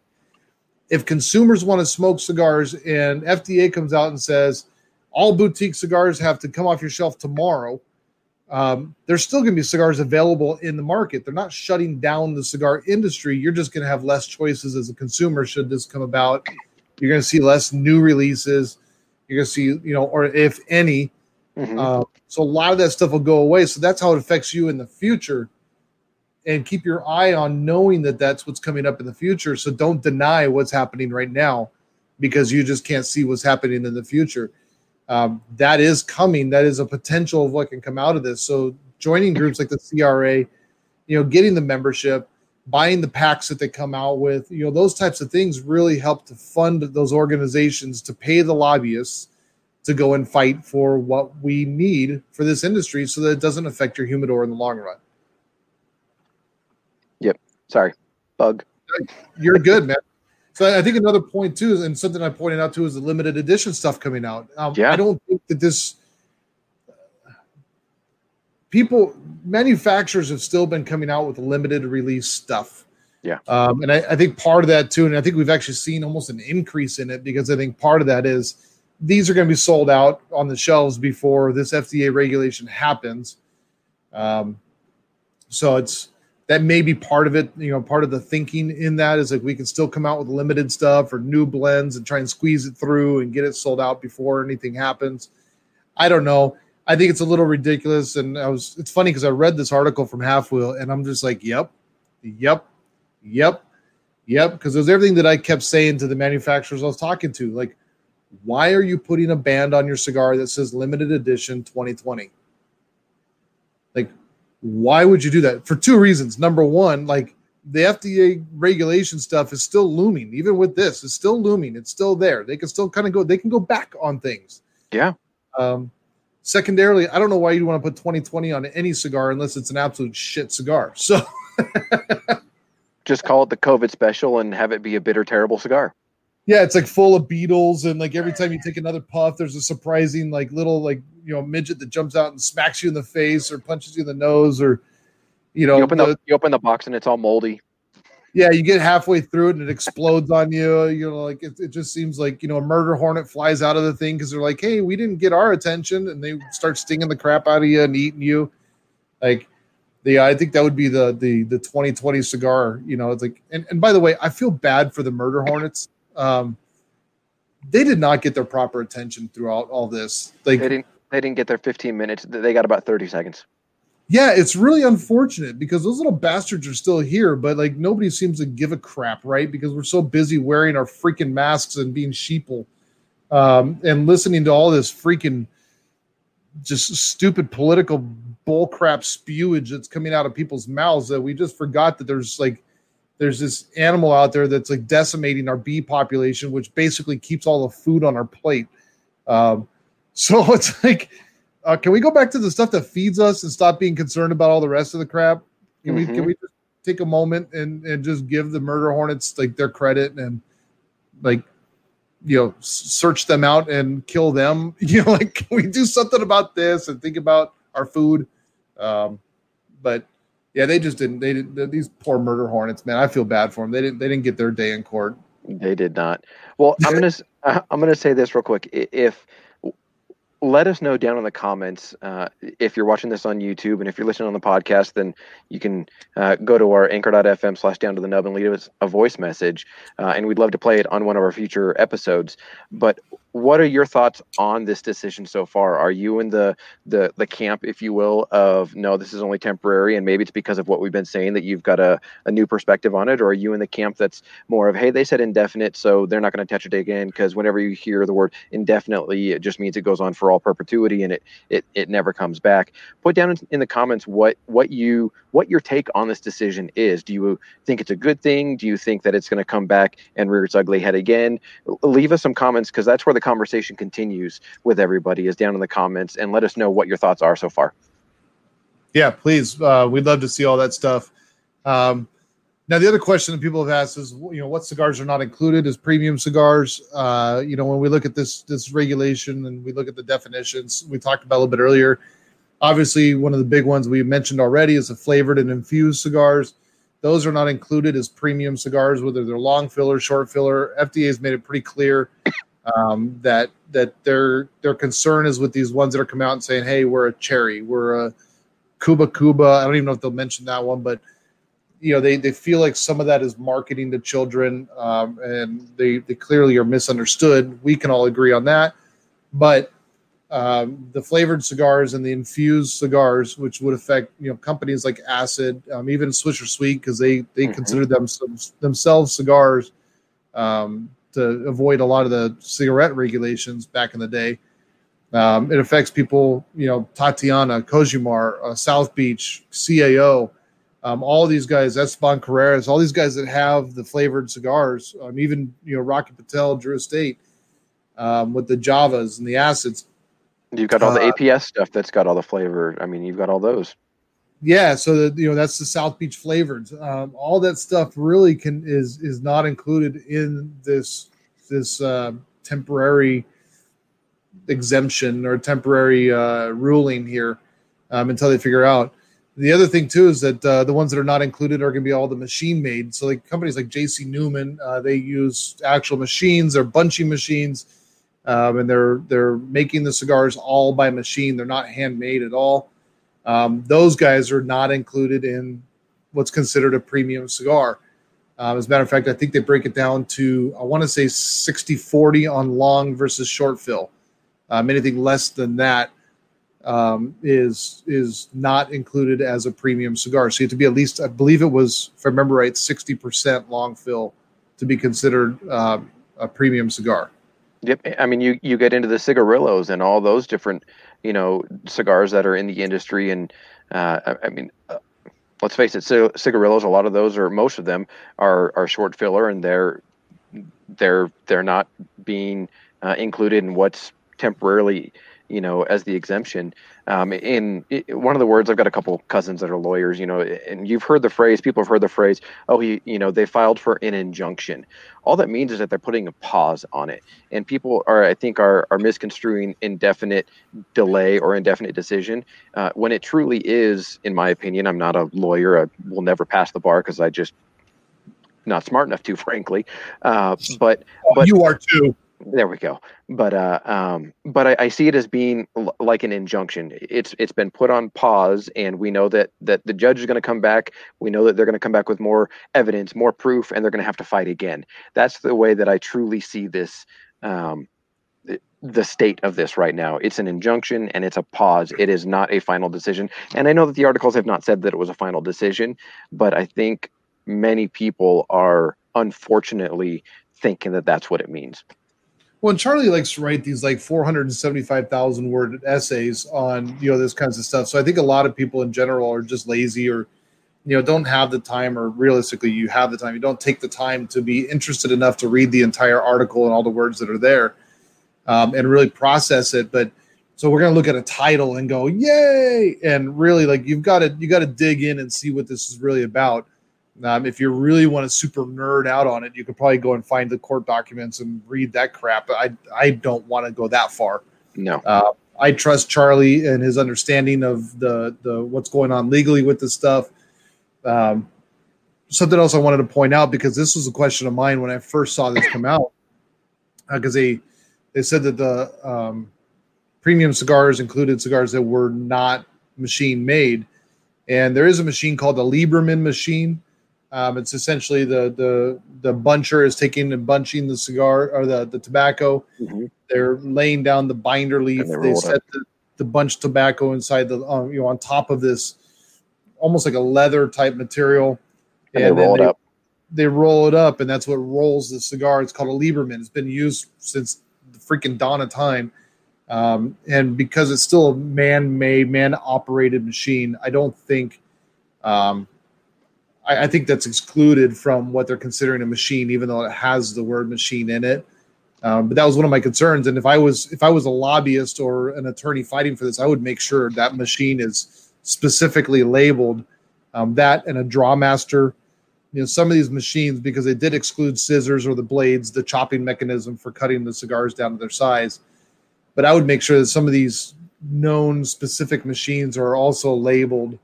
if consumers want to smoke cigars and FDA comes out and says all boutique cigars have to come off your shelf tomorrow, um, there's still going to be cigars available in the market. They're not shutting down the cigar industry. You're just going to have less choices as a consumer should this come about. You're going to see less new releases. You're going to see, you know, or if any. Mhm. Uh, so a lot of that stuff will go away. So that's how it affects you in the future. And keep your eye on knowing that that's what's coming up in the future. So don't deny what's happening right now because you just can't see what's happening in the future. Um, that is coming. That is a potential of what can come out of this. So joining groups like the CRA, you know, getting the membership, buying the packs that they come out with, you know, those types of things really help to fund those organizations to pay the lobbyists to go and fight for what we need for this industry so that it doesn't affect your humidor in the long run. Yep. Sorry, bug. You're good, man. So I think another point too, is, and something I pointed out too, is the limited edition stuff coming out. Um, Yeah. I don't think that this people manufacturers have still been coming out with limited release stuff. Yeah. Um, and I, I think part of that too, and I think we've actually seen almost an increase in it because I think part of that is these are going to be sold out on the shelves before this FDA regulation happens. Um, so it's that may be part of it. You know, part of the thinking in that is like we can still come out with limited stuff or new blends and try and squeeze it through and get it sold out before anything happens. I don't know. I think it's a little ridiculous. And I was, it's funny because I read this article from halfwheel and I'm just like, yep, yep, yep, yep. Because it was everything that I kept saying to the manufacturers I was talking to. Like, why are you putting a band on your cigar that says limited edition 2020? Like, why would you do that? For two reasons. Number one, like the FDA regulation stuff is still looming, even with this, it's still looming. It's still there. They can still kind of go, they can go back on things. Yeah. Um, secondarily, I don't know why you'd want to put 2020 on any cigar unless it's an absolute shit cigar. So *laughs* Just call it the COVID special and have it be a bitter, terrible cigar. Yeah, it's like full of beetles, and like every time you take another puff, there's a surprising like little like you know midget that jumps out and smacks you in the face or punches you in the nose or you know You open the- the you open the box and it's all moldy. yeah, you get halfway through it and it explodes on you. You know, like it, it just seems like you know a murder hornet flies out of the thing because they're like, "Hey, we didn't get our attention," and they start stinging the crap out of you and eating you. Like, the I think that would be the the the 2020 cigar. You know, it's like, and, and by the way, I feel bad for the murder hornets. Um, they did not get their proper attention throughout all this. Like, They didn't they didn't get their 15 minutes. They got about 30 seconds. Yeah, it's really unfortunate because those little bastards are still here, but like nobody seems to give a crap, right? Because we're so busy wearing our freaking masks and being sheeple um, and listening to all this freaking just stupid political bullcrap spewage that's coming out of people's mouths that we just forgot that there's like there's this animal out there that's like decimating our bee population, which basically keeps all the food on our plate. Um, *laughs* so it's like uh, can we go back to the stuff that feeds us and stop being concerned about all the rest of the crap? Can we can Mhm. we just take a moment and and just give the murder hornets like their credit and like you know search them out and kill them? *laughs* You know, like can we do something about this and think about our food? Um, but yeah, they just didn't. They didn't. These poor murder hornets, man. I feel bad for them. They didn't. They didn't get their day in court. They did not. Well, I'm gonna *laughs* uh, I'm gonna say this real quick. If let us know down in the comments uh, if you're watching this on YouTube and if you're listening on the podcast, then you can uh, go to our anchor.fm slash down to the nub and leave us a voice message, uh, and we'd love to play it on one of our future episodes. But what are your thoughts on this decision so far? Are you in the the the camp, if you will, of no, this is only temporary, and maybe it's because of what we've been saying that you've got a, a new perspective on it, or are you in the camp that's more of hey, they said indefinite, so they're not going to touch it again? Because whenever you hear the word indefinitely, it just means it goes on for all perpetuity and it it it never comes back. Put down in, the comments what what you what your take on this decision is. Do you think it's a good thing? Do you think that it's going to come back and rear its ugly head again? Leave us some comments because that's where the conversation continues with everybody is down in the comments and let us know what your thoughts are so far. Yeah, please. Uh, we'd love to see all that stuff. Um, now, the other question that people have asked is, you know, what cigars are not included as premium cigars? Uh, you know, when we look at this this regulation and we look at the definitions, we talked about a little bit earlier. Obviously, one of the big ones we mentioned already is the flavored and infused cigars. Those are not included as premium cigars, whether they're long filler, short filler. FDA has made it pretty clear um, that that their their concern is with these ones that are coming out and saying, "Hey, we're a cherry, we're a Cuba Cuba." I don't even know if they'll mention that one, but you know, they they feel like some of that is marketing to children, um, and they they clearly are misunderstood. We can all agree on that, but um, the flavored cigars and the infused cigars, which would affect you know companies like Acid, um, even Swisher Sweet, because they they mm-hmm. consider them themselves cigars. Um, to avoid a lot of the cigarette regulations back in the day. Um, it affects people, you know, Tatiana, Kojimar, uh, South Beach, CAO, um, all these guys, Esteban Carreras, all these guys that have the flavored cigars, um, even, you know, Rocky Patel, Drew Estate, um, with the Javas and the acids. You've got all the uh, APS stuff that's got all the flavor. I mean, you've got all those yeah so the, you know that's the south beach flavors. Um, all that stuff really can is is not included in this this uh, temporary exemption or temporary uh, ruling here um, until they figure out. The other thing too is that uh, the ones that are not included are going to be all the machine made. So like companies like jc newman uh, they use actual machines or bunching machines um, and they're they're making the cigars all by machine. They're not handmade at all um, those guys are not included in what's considered a premium cigar. Um, as a matter of fact, I think they break it down to, I want to say 60 40 on long versus short fill. Um, anything less than that um, is is not included as a premium cigar. So you have to be at least, I believe it was, if I remember right, 60% long fill to be considered um, a premium cigar. Yep. I mean, you, you get into the cigarillos and all those different you know cigars that are in the industry and uh, I, I, mean uh, let's face it cigarillos a lot of those or most of them are are short filler and they're they're they're not being uh, included in what's temporarily you know, as the exemption. Um, in one of the words, I've got a couple cousins that are lawyers, you know, and you've heard the phrase, people have heard the phrase, oh, he, you know, they filed for an injunction. All that means is that they're putting a pause on it. And people are, I think, are, are misconstruing indefinite delay or indefinite decision uh, when it truly is, in my opinion, I'm not a lawyer. I will never pass the bar because I just not smart enough to, *laughs* frankly. Uh, but, but you are too. There we go. But uh, um, but I, I, see it as being l- like an injunction. It's it's been put on pause, and we know that that the judge is going to come back. We know that they're going to come back with more evidence, more proof, and they're going to have to fight again. That's the way that I truly see this. Um, the state of this right now. It's an injunction and it's a pause. It is not a final decision. And I know that the articles have not said that it was a final decision, but I think many people are unfortunately thinking that that's what it means. Well, and Charlie likes to write these like 475,000 word essays on, you know, this kinds of stuff. So I think a lot of people in general are just lazy or, you know, don't have the time or realistically you have the time. You don't take the time to be interested enough to read the entire article and all the words that are there um, and really process it. But so we're going to look at a title and go, yay. And really like you've got to, you got to dig in and see what this is really about. Um, if you really want to super nerd out on it, you could probably go and find the court documents and read that crap. I I don't want to go that far. No. Uh, I trust Charlie and his understanding of the the what's going on legally with this stuff. Um, something else I wanted to point out because this was a question of mine when I first saw this come out because uh, they they said that the um, premium cigars included cigars that were not machine made, and there is a machine called the Lieberman machine Um, it's essentially the the the buncher is taking and bunching the cigar or the the tobacco. Mm-hmm. They're laying down the binder leaf. They They set the, the bunch tobacco inside the um, you know on top of this, almost like a leather type material. And, they then roll it up. They roll it up, and that's what rolls the cigar. It's called a Lieberman. It's been used since the freaking dawn of time. Um, and because it's still a man-made, man-operated machine, I don't think. Um, I, I think that's excluded from what they're considering a machine, even though it has the word machine in it. Um, but that was one of my concerns. And if I was if I was a lobbyist or an attorney fighting for this, I would make sure that machine is specifically labeled. Um, that and a drawmaster. You know, some of these machines because they did exclude scissors or the blades, the chopping mechanism for cutting the cigars down to their size. But I would make sure that some of these known specific machines are also labeled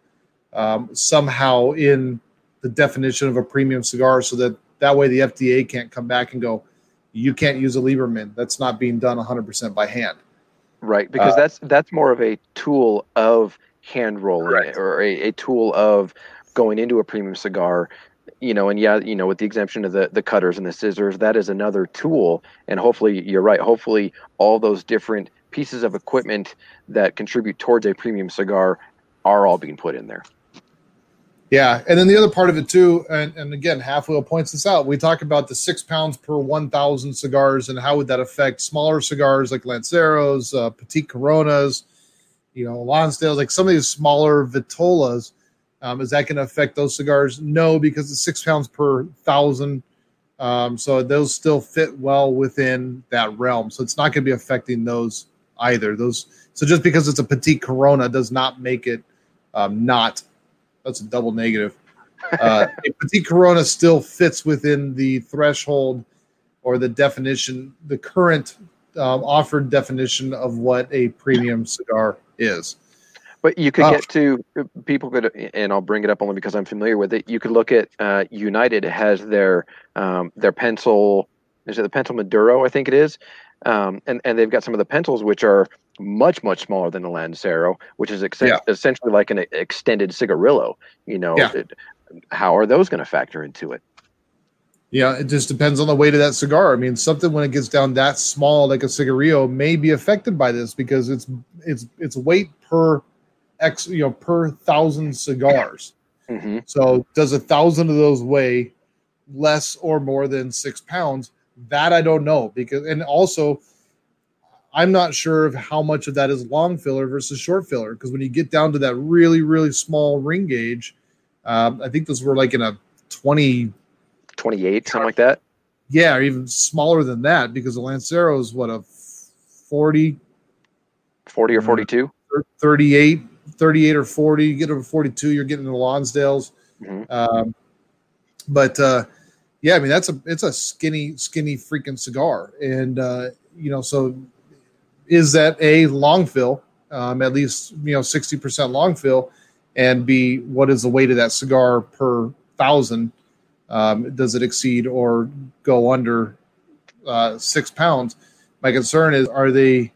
um, somehow in the definition of a premium cigar, so that that way the FDA can't come back and go, you can't use a Lieberman. That's not being done 100% by hand. Right, because Uh, that's that's more of a tool of hand rolling Correct. or a, a tool of going into a premium cigar. You know, and yeah, you know, with the exemption of the the cutters and the scissors, that is another tool. And hopefully, you're right. Hopefully, all those different pieces of equipment that contribute towards a premium cigar are all being put in there. Yeah, and then the other part of it too, and, and again, halfwheel points this out. We talk about the six pounds per one thousand cigars, and how would that affect smaller cigars like Lanceros, uh, Petite Coronas, you know, Lonsdales, like some of these smaller Vitolas. Um, is that going to affect those cigars? No, because it's six pounds per thousand, um, so those still fit well within that realm. So it's not going to be affecting those either. Those so just because it's a Petite Corona does not make it um, not that's a double negative. Uh, *laughs* a Petit Corona still fits within the threshold or the definition, the current um, offered definition of what a premium cigar is. But you could Oh. get to people could, and I'll bring it up only because I'm familiar with it. You could look at uh, United has their um, their pencil. Is it the pencil Maduro? I think it is, um, and and they've got some of the pencils which are much much smaller than the Lancero, which is ex- Yeah. essentially like an extended cigarillo. You know, Yeah. it- how are those going to factor into it? Yeah, it just depends on the weight of that cigar. I mean, something when it gets down that small, like a cigarillo, may be affected by this because it's it's it's weight per x, you know, per thousand cigars. hmm So does a thousand of those weigh less or more than six pounds? That I don't know because and also I'm not sure of how much of that is long filler versus short filler because when you get down to that really really small ring gauge, um, I think those were like in a 20 28, something like that. yeah, or even smaller than that because the Lancero is what a 40, 40 or Mm. 42. 38, 38 or 40. You get over 42, you're getting the Lonsdales. Mhm. Um, but uh, yeah, I mean that's a it's a skinny, skinny freaking cigar, and uh, you know, so is that a long fill? Um, at least you know sixty percent long fill, and b what is the weight of that cigar per thousand? Um, does it exceed or go under uh, six pounds? My concern is, are they?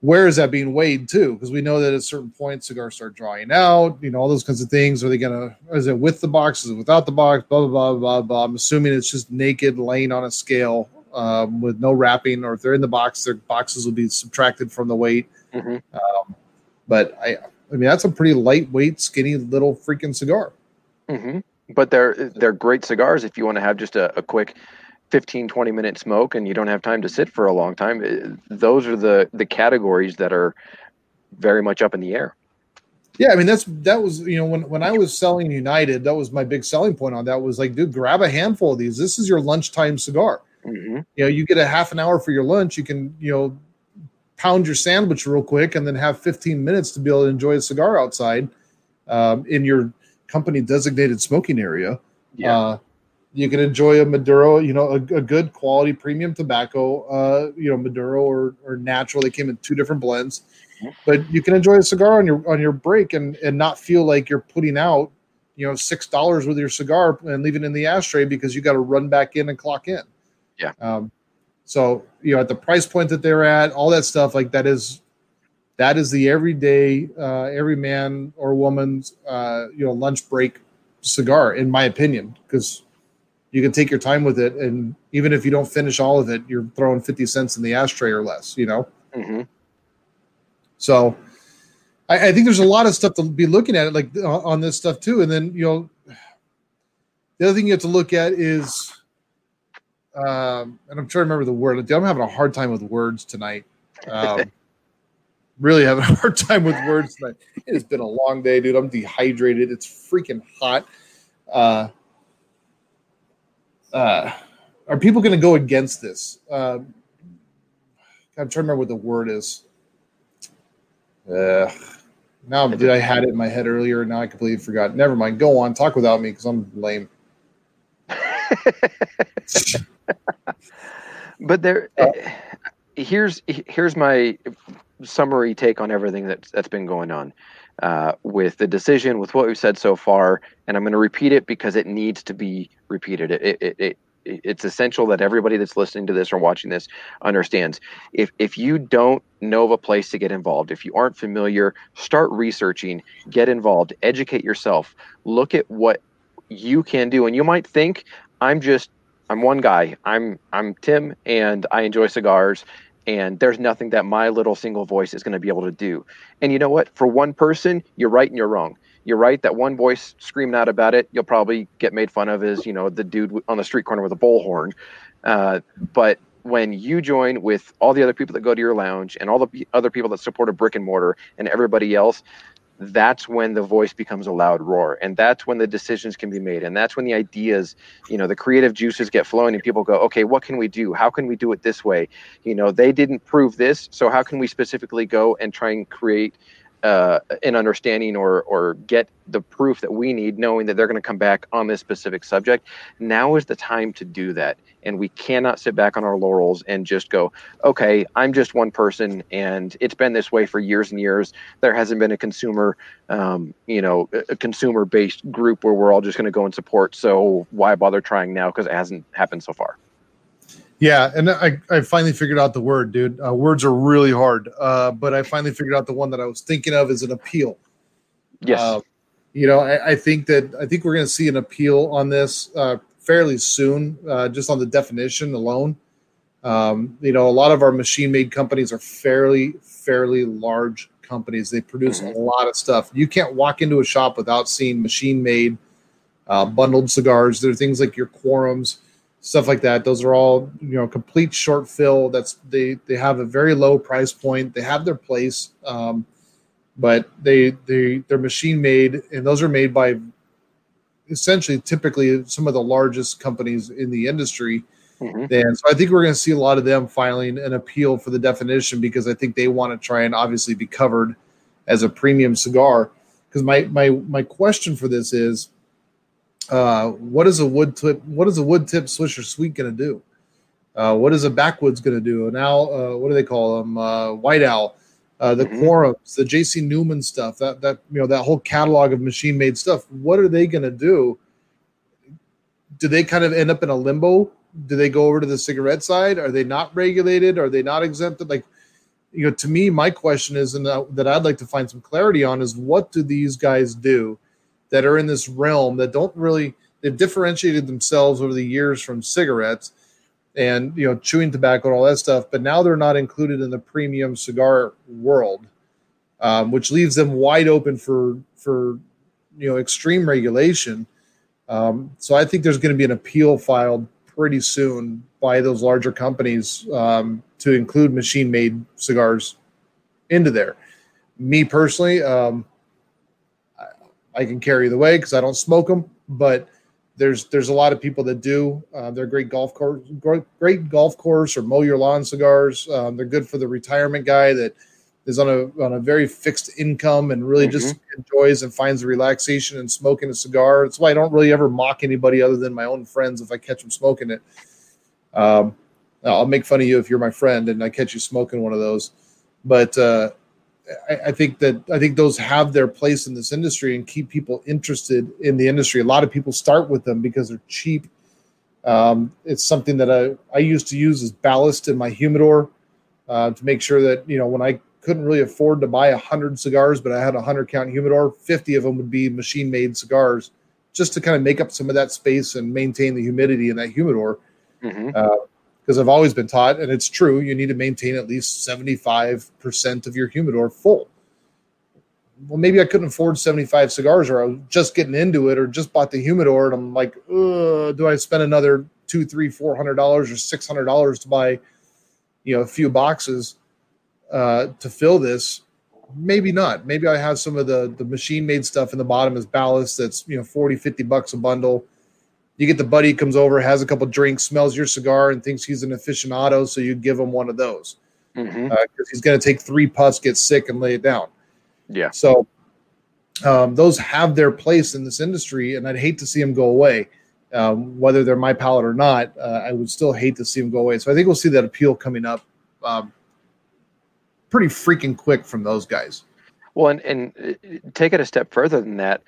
Where is that being weighed to? Because we know that at certain points cigars start drying out. You know all those kinds of things. Are they gonna? Is it with the box? Is it without the box? Blah blah blah blah blah. I'm assuming it's just naked, laying on a scale um, with no wrapping. Or if they're in the box, their boxes will be subtracted from the weight. Mhm. Um, but I, I mean, that's a pretty lightweight, skinny little freaking cigar. hmm But they're they're great cigars if you want to have just a, a quick 15 20 minute smoke and you don't have time to sit for a long time. eh, Those are the the categories that are very much up in the air. Yeah, I mean that's that was you know when when I was selling United, that was my big selling point on that was like, dude, grab a handful of these. This is your lunchtime cigar. Hmm You know, you get a half an hour for your lunch. You can you know pound your sandwich real quick and then have 15 minutes to be able to enjoy a cigar outside um, in your company designated smoking area. Uh, you can enjoy a Maduro, you know, a, a good quality premium tobacco, uh, you know, Maduro or, or natural. They came in two different blends, but you can enjoy a cigar on your on your break and and not feel like you're putting out, you know, six dollars with your cigar and leaving it in the ashtray because you got to run back in and clock in. Yeah. Um, so you know, at the price point that they're at, all that stuff like that is that is the everyday, uh, every man or woman's, uh, you know, lunch break cigar, in my opinion, because you can take your time with it, and even if you don't finish all of it, you're throwing fifty cents in the ashtray or less. You know. hmm So I, I think there's a lot of stuff to be looking at, like uh, on this stuff too. And then you know, the other thing you have to look at is, um, and I'm trying to remember the word. I'm having a hard time with words tonight. Um, *laughs* really having a hard time with words tonight. It has been a long day, dude. I'm dehydrated. It's freaking hot. Uh, uh, are people going to go against this? Uh, I'm trying to remember what the word is. Uh, now, did I had it in my head earlier? And now I completely forgot. Never mind. Go on. Talk without me because I'm lame. *laughs* but there here's here's my summary take on everything that's that's been going on uh, with the decision with what we've said so far and i'm going to repeat it because it needs to be repeated. It, it, it, it it's essential that everybody that's listening to this or watching this understands. If if you don't know of a place to get involved if you aren't familiar start researching get involved educate yourself look at what you can do. And you might think i'm just i'm one guy. I'm i'm tim and i enjoy cigars and there's nothing that my little single voice is going to be able to do. And you know what? For one person you're right and you're wrong. You're right that one voice screaming out about it you'll probably get made fun of as you know the dude on the street corner with a bullhorn. Uh, but when you join with all the other people that go to your lounge and all the other people that support a brick and mortar and everybody else that's when the voice becomes a loud roar and that's when the decisions can be made and that's when the ideas you know the creative juices get flowing and people go okay what can we do? How can we do it this way? You know they didn't prove this so how can we specifically go and try and create uh, an understanding or or get the proof that we need, knowing that they're going to come back on this specific subject. Now is the time to do that, and we cannot sit back on our laurels and just go, "Okay, I'm just one person, and it's been this way for years and years. There hasn't been a consumer, um, you know, a consumer-based group where we're all just going to go and support. So why bother trying now? Because it hasn't happened so far." Yeah, and I, I finally figured out the word, dude. Uh, words are really hard, uh, but I finally figured out the one that I was thinking of is an appeal. Yes. Uh, you know, I, I, think that I think we're going to see an appeal on this uh, fairly soon, uh, just on the definition alone. Um, you know, a lot of our machine-made companies are fairly, fairly large companies. They produce mm-hmm. a lot of stuff. You can't walk into a shop without seeing machine-made uh, bundled cigars. There are things like your quorums stuff like that. Those are all you know complete short fill. That's they they have a very low price point. They have their place, um, but they they they're machine made, and those are made by essentially typically some of the largest companies in the industry. Mm-hmm. And so I think we're going to see a lot of them filing an appeal for the definition because I think they want to try and obviously be covered as a premium cigar. Because my my my question for this is uh, what is a wood tip? What is a wood tip Swisher Sweet going to do? Uh, what is a backwoods going to do? Now, uh, what do they call them? Uh, White Owl, uh, the mm-hmm. Quorums, the J.C. Newman stuff. That that you know that whole catalog of machine made stuff. What are they going to do? Do they kind of end up in a limbo? Do they go over to the cigarette side? Are they not regulated? Are they not exempted? Like, you know, to me, my question is, and that I'd like to find some clarity on is, what do these guys do? That are in this realm that don't really they've differentiated themselves over the years from cigarettes and you know chewing tobacco and all that stuff but now they're not included in the premium cigar world um, which leaves them wide open for for you know extreme regulation. Um, so i think there's going to be an appeal filed pretty soon by those larger companies um, to include machine made cigars into there. Me personally um, I can carry the way because I don't smoke them. But there's there's a lot of people that do. Uh, they're great golf course, great golf course or mow your lawn cigars. Um, they're good for the retirement guy that is on a on a very fixed income and really mm-hmm. just enjoys and finds the relaxation in smoking a cigar. That's why I don't really ever mock anybody other than my own friends if I catch them smoking it. Um, I'll make fun of you if you're my friend and I catch you smoking one of those. But uh, I, I, think that I think those have their place in this industry and keep people interested in the industry. A lot of people start with them because they're cheap. Um, it's something that I, I used to use as ballast in my humidor uh, to make sure that you know when I couldn't really afford to buy a hundred cigars, but I had a hundred count humidor, fifty of them would be machine made cigars just to kind of make up some of that space and maintain the humidity in that humidor. hmm Because I've always been taught, and it's true, you need to maintain at least 75% of your humidor full. Well, maybe I couldn't afford 75 cigars, or I was just getting into it, or just bought the humidor, and I'm like, do I spend another two, three, four hundred dollars or six hundred dollars to buy, you know, a few boxes uh, to fill this? Maybe not. Maybe I have some of the the machine made stuff in the bottom as ballast. That's you know 40, 50 bucks a bundle. You get the buddy comes over, has a couple drinks, smells your cigar, and thinks he's an aficionado, so you give him one of those because he's going to take three puffs, get sick, and lay it down. Yeah. So um, those have their place in this industry, and I'd hate to see them go away. Um, whether they're my palate or not, uh, I would still hate to see them go away. So I think we'll see that appeal coming up um, pretty freaking quick from those guys. Well, and, and uh, take it a step further than that.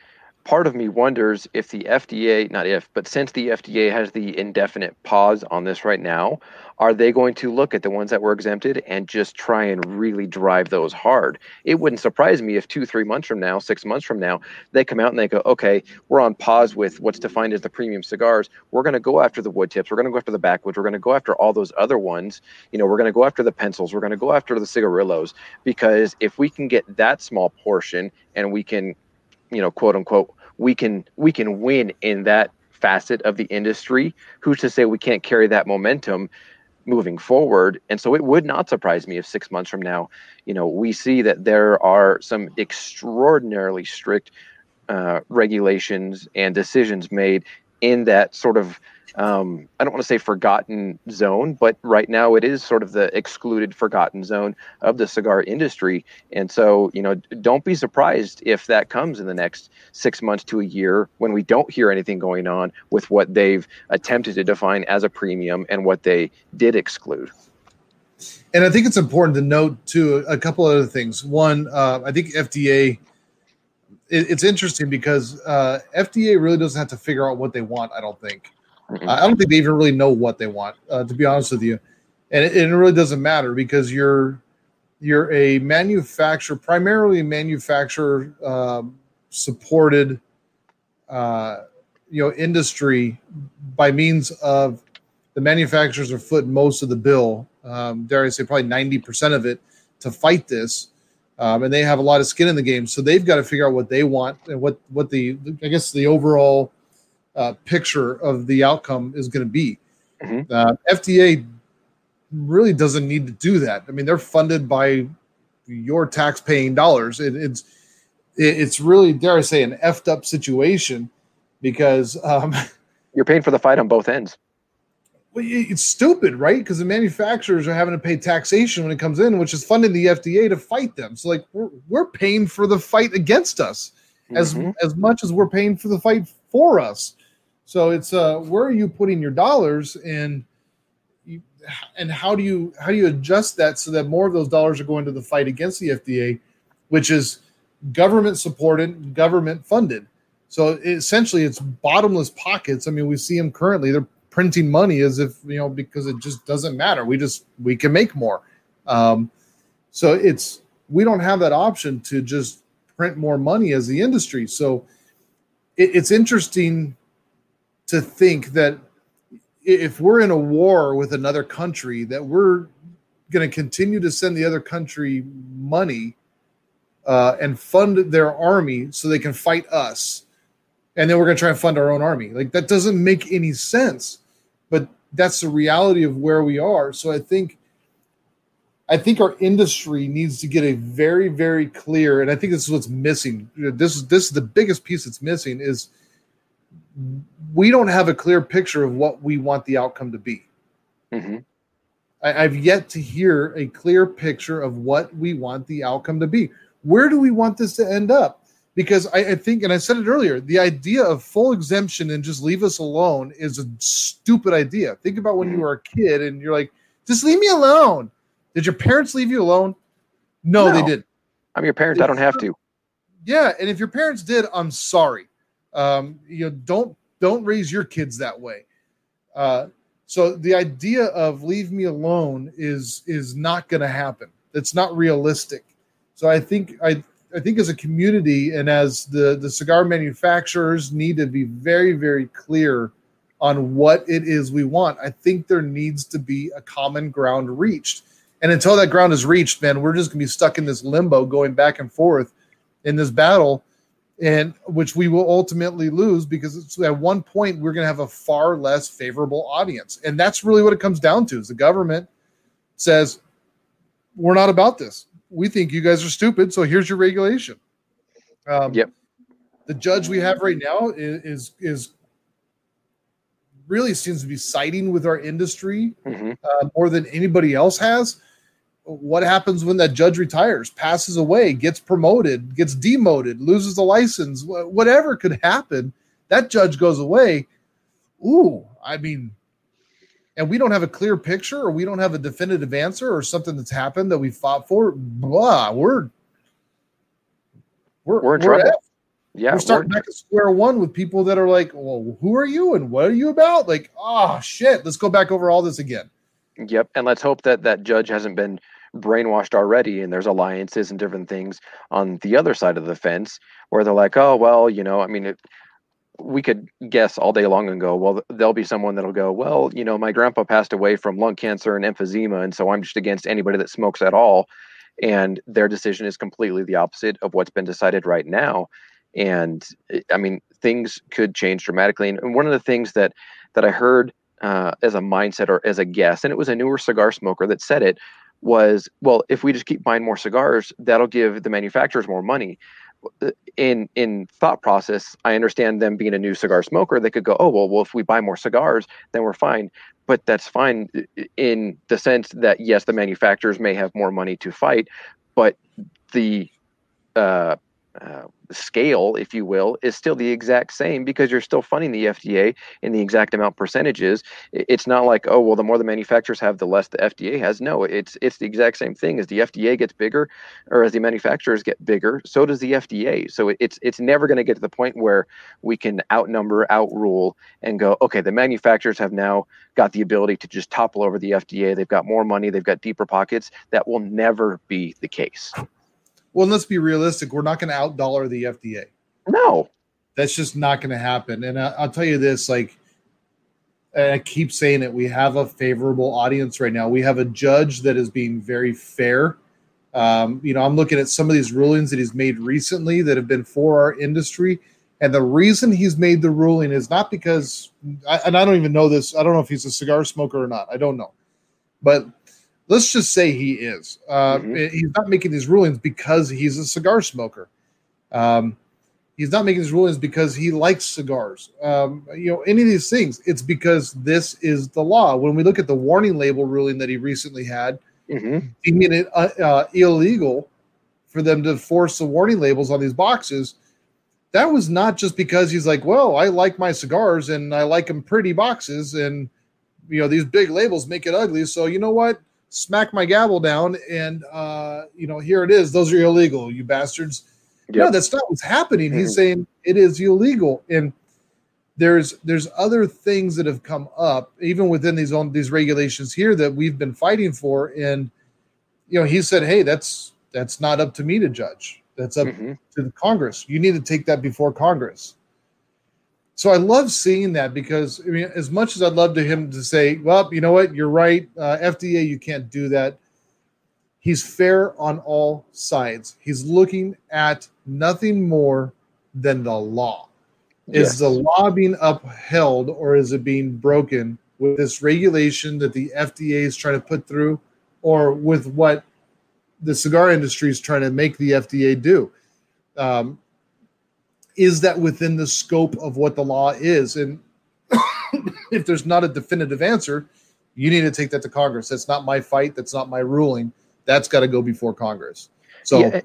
Part of me wonders if the FDA, not if, but since the FDA has the indefinite pause on this right now, are they going to look at the ones that were exempted and just try and really drive those hard? It wouldn't surprise me if two, three months from now, six months from now, they come out and they go, okay, we're on pause with what's defined as the premium cigars. We're going to go after the wood tips. We're going to go after the backwoods. We're going to go after all those other ones. You know, we're going to go after the pencils. We're going to go after the cigarillos because if we can get that small portion and we can, you know, quote unquote, we can we can win in that facet of the industry. Who's to say we can't carry that momentum moving forward? And so it would not surprise me if six months from now, you know, we see that there are some extraordinarily strict uh, regulations and decisions made in that sort of um, I don't want to say forgotten zone, but right now it is sort of the excluded, forgotten zone of the cigar industry. And so, you know, don't be surprised if that comes in the next six months to a year when we don't hear anything going on with what they've attempted to define as a premium and what they did exclude. And I think it's important to note too a couple other things. One, uh, I think FDA. It, it's interesting because uh, FDA really doesn't have to figure out what they want. I don't think. Mhm. I don't think they even really know what they want, uh, to be honest with you. And it, it really doesn't matter because you're you're a manufacturer, primarily manufacturer um, supported, uh, you know, industry by means of the manufacturers are footing most of the bill. Um, dare I say, probably ninety percent of it to fight this. Um, and they have a lot of skin in the game, so they've got to figure out what they want and what what the I guess the overall uh, picture of the outcome is going to be. Mhm. Uh, FDA really doesn't need to do that. I mean, they're funded by your tax-paying dollars. It, it's it, it's really dare I say an effed up situation because um, *laughs* You're paying for the fight on both ends. It's stupid, right? Because the manufacturers are having to pay taxation when it comes in, which is funding the FDA to fight them. So, like, we're, we're paying for the fight against us as Mhm. as much as we're paying for the fight for us. So it's uh, where are you putting your dollars, and you, and how do you how do you adjust that so that more of those dollars are going to the fight against the FDA, which is government supported, government funded. So essentially, it's bottomless pockets. I mean, we see them currently; they're printing money as if you know because it just doesn't matter. We just we can make more. Um, so it's we don't have that option to just print more money as the industry. So it, it's interesting to think that if we're in a war with another country, that we're going to continue to send the other country money uh, and fund their army so they can fight us, and then we're going to try and fund our own army. Like that doesn't make any sense, that's the reality of where we are. So I think. I think our industry needs to get a very, very clear, and I think this is what's missing. This is this is the biggest piece that's missing is we don't have a clear picture of what we want the outcome to be. Mhm. I, I've yet to hear a clear picture of what we want the outcome to be. Where do we want this to end up? Because I, I think, and I said it earlier, the idea of full exemption and just leave us alone is a stupid idea. Think about when you were a kid and you're like, just leave me alone. Did your parents leave you alone? No, they didn't. I'm your parent. I don't have to. Yeah, and if your parents did, I'm sorry. Um, you know, don't don't raise your kids that way. Uh, so the idea of leave me alone is is not going to happen. That's not realistic. So I think I I think as a community and as the the cigar manufacturers need to be very very clear on what it is we want. I think there needs to be a common ground reached. And until that ground is reached, man, we're just going to be stuck in this limbo going back and forth in this battle and which we will ultimately lose because at one point we're going to have a far less favorable audience. And that's really what it comes down to. Is the government says we're not about this. We think you guys are stupid, so here's your regulation. Um, yep. The judge we have right now is, is, is really seems to be siding with our industry mm-hmm. uh, more than anybody else has. What happens when that judge retires, passes away, gets promoted, gets demoted, loses the license, whatever could happen? That judge goes away. Ooh, I mean, and we don't have a clear picture or we don't have a definitive answer or something that's happened that we fought for. Blah, we're we're, we're in we're trouble yeah, we're starting we're, back at square one with people that are like, well, who are you and what are you about? Like, oh shit, let's go back over all this again. Yep, and let's hope that that judge hasn't been brainwashed already, and there's alliances and different things on the other side of the fence where they're like, oh well, you know, I mean, it, we could guess all day long and go, well, there'll be someone that'll go, well, you know, my grandpa passed away from lung cancer and emphysema, and so I'm just against anybody that smokes at all. And their decision is completely the opposite of what's been decided right now and eh, I mean things could change dramatically. And one of the things that that I heard uh, as a mindset or as a guess, and it was a newer cigar smoker that said it, was well, if we just keep buying more cigars, that'll give the manufacturers more money. In in thought process, I understand them being a new cigar smoker. They could go, oh well, well, if we buy more cigars, then we're fine. But that's fine in the sense that yes, the manufacturers may have more money to fight, but the uh, uh, scale, if you will, is still the exact same because you're still funding the FDA in the exact amount percentages. It's not like, oh, well, the more the manufacturers have, the less the FDA has. No, it's it's the exact same thing. As the FDA gets bigger, or as the manufacturers get bigger, so does the FDA. So it's it's never going to get to the point where we can outnumber, outrule, and go, okay, the manufacturers have now got the ability to just topple over the FDA. They've got more money. They've got deeper pockets. That will never be the case. Well, let's be realistic. We're not going to outdollar the FDA. No, that's just not going to happen. And I, will tell you this: like, I keep saying it, we have a favorable audience right now. We have a judge that is being very fair. Um, you know, I'm looking at some of these rulings that he's made recently that have been for our industry. And the reason he's made the ruling is not because, and I don't even know this. I don't know if he's a cigar smoker or not. I don't know. But let's just say he is. Uh, mm-hmm. He's not making these rulings because he's a cigar smoker. Um, he's not making these rulings because he likes cigars. Um, you know, any of these things. It's because this is the law. When we look at the warning label ruling that he recently had, mm-hmm. he made it uh, uh, illegal for them to force the warning labels on these boxes. That was not just because he's like, well, I like my cigars and I like them pretty boxes, and you know these big labels make it ugly. So you know what? Smack my gavel down and uh, you know here it is. Those are illegal you bastards. Yep. no that's not what's happening. He's mm-hmm. saying it is illegal. And there's there's other things that have come up even within these own these regulations here that we've been fighting for. And you know he said hey that's that's not up to me to judge. That's up mm-hmm. to the congress. You need to take that before congress so I love seeing that because I mean, as much as I'd love to him to say, "Well, you know what, you're right, uh, FDA, you can't do that." He's fair on all sides. He's looking at nothing more than the law. Yes. Is the law being upheld or is it being broken with this regulation that the FDA is trying to put through, or with what the cigar industry is trying to make the FDA do? Um, is that within the scope of what the law is? And *coughs* if there's not a definitive answer, you need to take that to Congress. That's not my fight. That's not my ruling. That's got to go before Congress. So, yeah,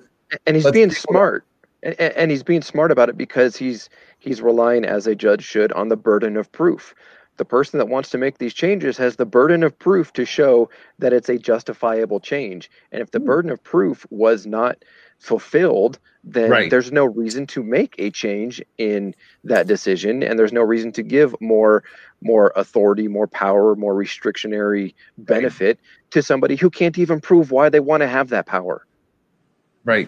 and he's being smart, and, and he's being smart about it because he's he's relying, as a judge should, on the burden of proof. The person that wants to make these changes has the burden of proof to show that it's a justifiable change. And if the hmm. burden of proof was not fulfilled, then right. there's no reason to make a change in that decision, and there's no reason to give more more authority, more power, more restrictionary benefit right. to somebody who can't even prove why they want to have that power. Right.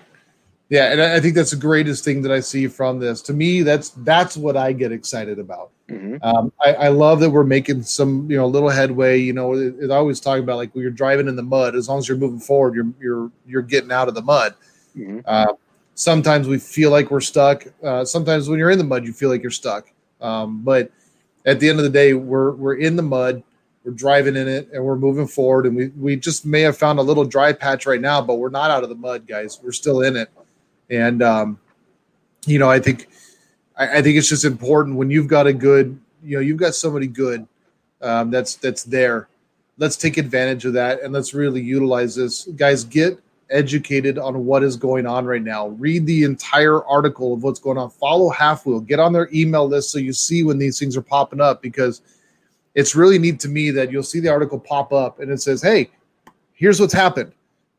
Yeah, and I think that's the greatest thing that I see from this. To me, that's that's what I get excited about. Mm-hmm. Um, I, I, love that we're making some you know little headway. You know, it, it always talk about like when you're driving in the mud. As long as you're moving forward, you're you're you're getting out of the mud. Mm-hmm. Uh, sometimes we feel like we're stuck. Uh, sometimes when you're in the mud, you feel like you're stuck. Um, but at the end of the day, we're we're in the mud. We're driving in it, and we're moving forward. And we we just may have found a little dry patch right now, but we're not out of the mud, guys. We're still in it. And um, you know, I think I, I, think it's just important when you've got a good, you know, you've got somebody good um, that's that's there. Let's take advantage of that and let's really utilize this, guys. Get educated on what is going on right now. Read the entire article of what's going on. Follow halfwheel. Get on their email list so you see when these things are popping up because it's really neat to me that you'll see the article pop up and it says, "Hey, here's what's happened."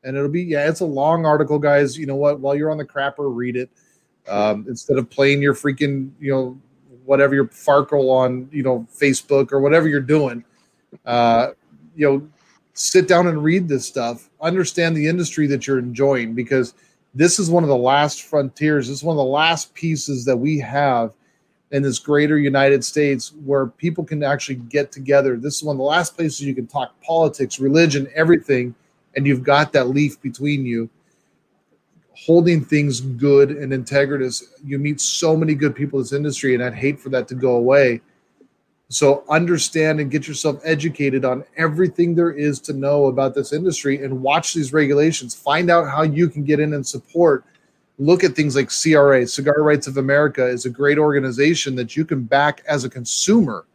And it'll be yeah, it's a long article, guys. You know what? While you're on the crapper, read it um, instead of playing your freaking you know whatever your Farkle on you know Facebook or whatever you're doing. Uh, you know, sit down and read this stuff. Understand the industry that you're enjoying because this is one of the last frontiers. This is one of the last pieces that we have in this greater United States where people can actually get together. This is one of the last places you can talk politics, religion, everything, and you've got that leaf between you holding things good and integritous. You meet so many good people in this industry, and I'd hate for that to go away. So understand and get yourself educated on everything there is to know about this industry and watch these regulations. Find out how you can get in and support. Look at things like CRA, Cigar Rights of America is a great organization that you can back as a consumer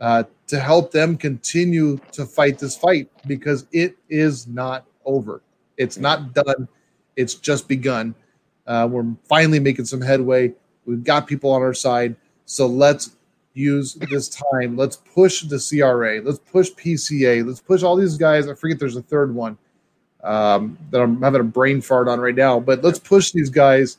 uh, to help them continue to fight this fight because it is not over. It's not done it's just begun. Uh, we're finally making some headway. We've got people on our side. So let's use this time. Let's push the CRA. Let's push PCA. Let's push all these guys. I forget there's a third one um, that I'm having a brain fart on right now. But let's push these guys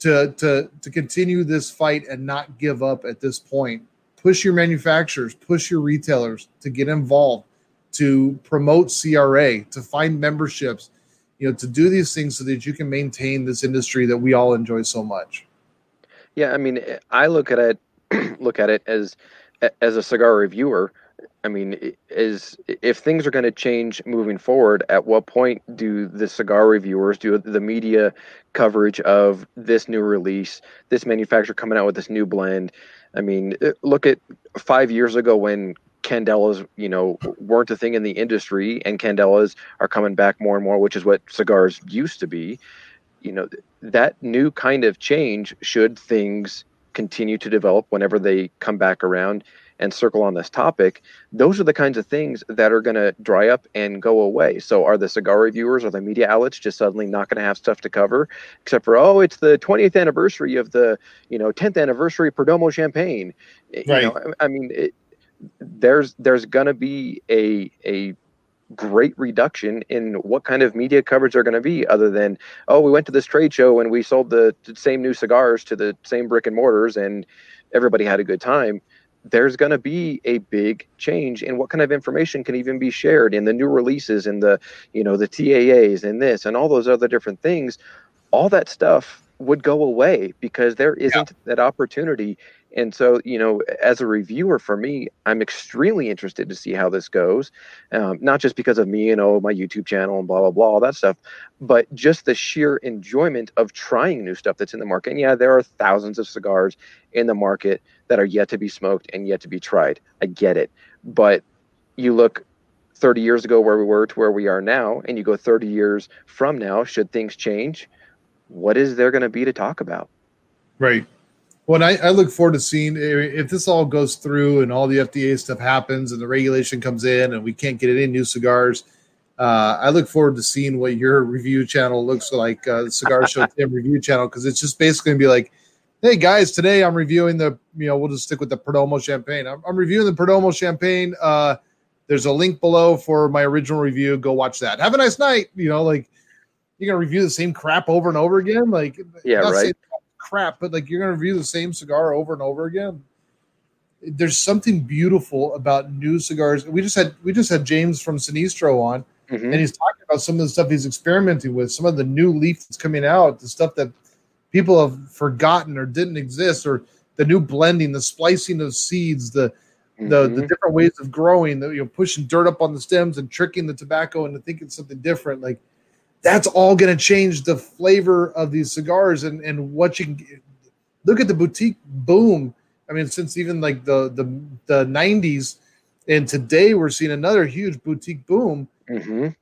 to to to continue this fight and not give up at this point. Push your manufacturers, push your retailers to get involved, to promote CRA, to find memberships you know to do these things so that you can maintain this industry that we all enjoy so much. Yeah i mean i look at it *clears throat* look at it as as a cigar reviewer. I mean is if things are going to change moving forward at what point do the cigar reviewers do the media coverage of this new release this manufacturer coming out with this new blend? I mean look at five years ago when Candelas, you know, weren't a thing in the industry, and Candelas are coming back more and more, which is what cigars used to be. You know, that new kind of change should things continue to develop whenever they come back around and circle on this topic, those are the kinds of things that are going to dry up and go away. So, are the cigar reviewers or the media outlets just suddenly not going to have stuff to cover, except for oh, it's the 20th anniversary of the you know 10th anniversary Perdomo champagne? Right. You know, I mean, it, there's there's going to be a a great reduction in what kind of media coverage are going to be other than oh we went to this trade show and we sold the, same new cigars to the same brick and mortars and everybody had a good time there's going to be a big change in what kind of information can even be shared in the new releases and the you know the TAAs and this and all those other different things all that stuff would go away because there isn't yeah. that opportunity and so, you know, as a reviewer for me, I'm extremely interested to see how this goes. Um, not just because of me and oh, my YouTube channel and blah, blah, blah, all that stuff, but just the sheer enjoyment of trying new stuff that's in the market. And yeah, there are thousands of cigars in the market that are yet to be smoked and yet to be tried. I get it. But you look 30 years ago where we were to where we are now, and you go 30 years from now, should things change, what is there going to be to talk about? Right. Well, I, I, look forward to seeing if this all goes through and all the FDA stuff happens and the regulation comes in and we can't get any new cigars. Uh, I look forward to seeing what your *laughs* review channel looks like, uh, the Cigar Show *laughs* Tim review channel, because it's just basically gonna be like, hey guys, today I'm reviewing the, you know, we'll just stick with the Perdomo champagne. I'm, I'm reviewing the Perdomo champagne. Uh, there's a link below for my original review. Go watch that. Have a nice night. You know, like you're gonna review the same crap over and over again. Like, yeah, right crap, but like you're going to review the same cigar over and over again. There's something beautiful about new cigars. We just had we just had James from Sinistro on, mm-hmm. and he's talking about some of the stuff he's experimenting with, some of the new leaf that's coming out, the stuff that people have forgotten or didn't exist, or the new blending, the splicing of seeds, the the, Mhm. the different ways of growing, the you know pushing dirt up on the stems and tricking the tobacco into thinking something different. Like that's all going to change the flavor of these cigars and and what you can get. look at the boutique boom. I mean, since even like the the the '90s, and today we're seeing another huge boutique boom. Mhm.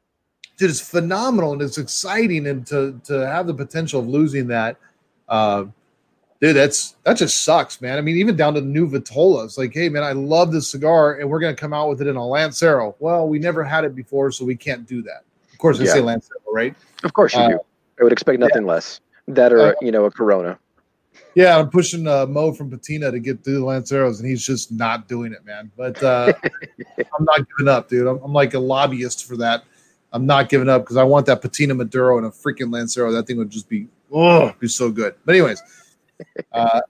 Dude, it's phenomenal and it's exciting, and to to have the potential of losing that, uh, dude, that's that just sucks, man. I mean, even down to the new Vitolas, like, hey, man, I love this cigar, and we're gonna come out with it in a Lancero. Well, we never had it before, so we can't do that. Of course, I Yeah. say Lancero, right? Of course you Uh, do. I would expect nothing less. That or Uh, you know a Corona. Yeah, I'm pushing uh, Mo from Patina to get through the Lanceros, and he's just not doing it, man. But uh, *laughs* I'm not giving up, dude. I'm, I'm like a lobbyist for that. I'm not giving up because I want that Patina Maduro and a freaking Lancero. That thing would just be oh, be so good. But anyways, *laughs* uh,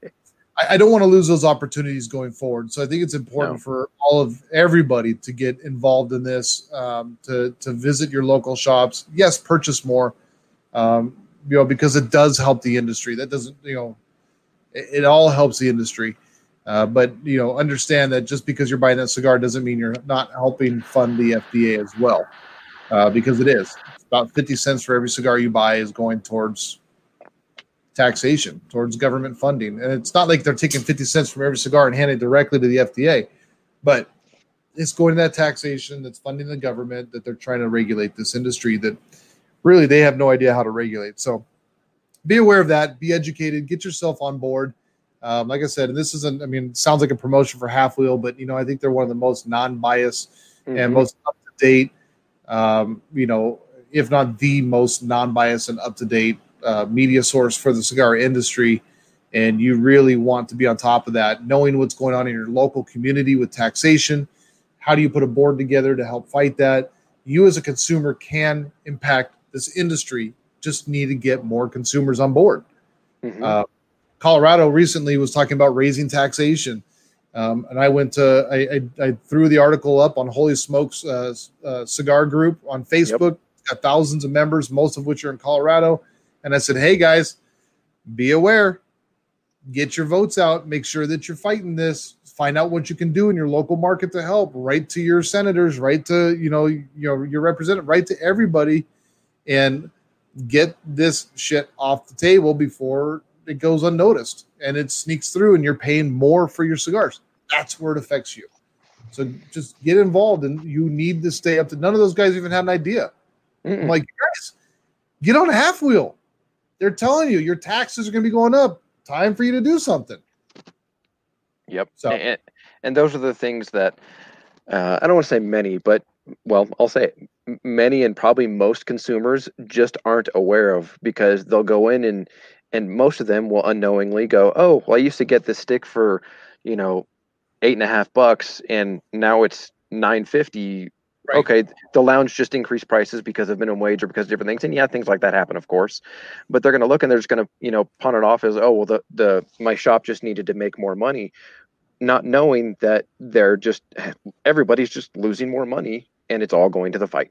I, I don't want to lose those opportunities going forward. So I think it's important No. for all of everybody to get involved in this, um, to to visit your local shops. Yes, purchase more, um, you know, because it does help the industry. That doesn't, you know, it, it all helps the industry. Uh, but you know, understand that just because you're buying that cigar doesn't mean you're not helping fund the FDA as well, uh, because it is. It's about fifty cents for every cigar you buy is going towards taxation, towards government funding, and it's not like they're taking fifty cents from every cigar and handing it directly to the FDA, but it's going to that taxation that's funding the government that they're trying to regulate this industry that really they have no idea how to regulate. So be aware of that. Be educated. Get yourself on board. Um, like I said, and this isn't. I mean, sounds like a promotion for halfwheel, but you know, I think they're one of the most non-biased and Mhm. most up to date. Um, you know, if not the most non-biased and up to date uh, media source for the cigar industry. And you really want to be on top of that, knowing what's going on in your local community with taxation. How do you put a board together to help fight that? You, as a consumer, can impact this industry. Just need to get more consumers on board. Mhm. Uh, Colorado recently was talking about raising taxation. Um, and I went to, I, I, I threw the article up on Holy Smokes uh, uh, Cigar Group on Facebook. It's got thousands of members, most of which are in Colorado. And I said, hey guys, be aware, get your votes out, make sure that you're fighting this, find out what you can do in your local market to help. Write to your senators, write to you know you know your representative, write to everybody, and get this shit off the table before it goes unnoticed and it sneaks through and you're paying more for your cigars. That's where it affects you. So just get involved and you need to stay up to none of those guys even had an idea. I'm like, guys, get on a halfwheel. They're telling you your taxes are going to be going up. Time for you to do something. Yep. So- and, and those are the things that uh, I don't want to say many, but well, I'll say many and probably most consumers just aren't aware of because they'll go in and and most of them will unknowingly go, oh, well, I used to get this stick for you know eight and a half bucks, and now it's nine fifty. Right. Okay, the lounge just increased prices because of minimum wage or because of different things, and yeah, things like that happen, of course. But they're going to look and they're just going to, you know, pawn it off as, oh, well, the the my shop just needed to make more money, not knowing that they're just *sighs* everybody's just losing more money, and it's all going to the fight.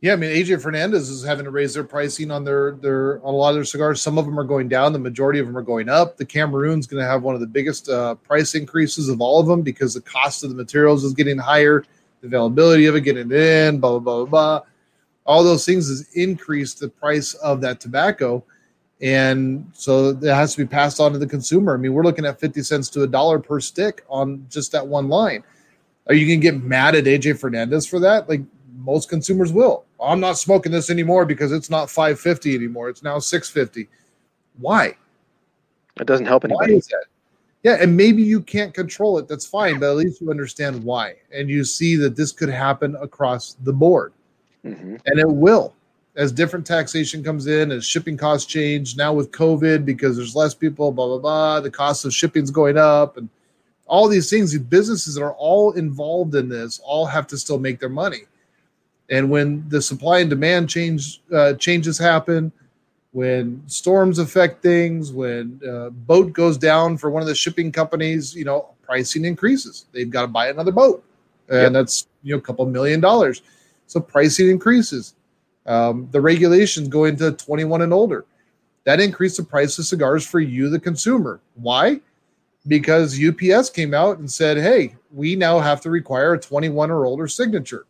Yeah, I mean AJ Fernandez is having to raise their pricing on their their on a lot of their cigars. Some of them are going down. The majority of them are going up. The Cameroon's going to have one of the biggest uh, price increases of all of them because the cost of the materials is getting higher, the availability of it getting in, blah blah blah blah. blah. All those things has increased the price of that tobacco, and so it has to be passed on to the consumer. I mean, we're looking at fifty cents to a dollar per stick on just that one line. Are you going to get mad at AJ Fernandez for that? Like most consumers will. I'm not smoking this anymore because it's not 550 anymore. It's now 650. Why? It doesn't help Why anybody. is that? Yeah, and maybe you can't control it. That's fine, but at least you understand why. And you see that this could happen across the board. hmm And it will. As different taxation comes in, as shipping costs change, now with COVID, because there's less people, blah, blah, blah, the cost of shipping's going up, and all these things, these businesses that are all involved in this all have to still make their money. And when the supply and demand change uh, changes happen, when storms affect things, when uh, boat goes down for one of the shipping companies, you know, pricing increases. They've got to buy another boat, and Yep. that's you know a couple million dollars. So pricing increases. Um, the regulations go into 21 and older. That increased the price of cigars for you, the consumer. Why? Because UPS came out and said, hey, we now have to require a 21 or older signature.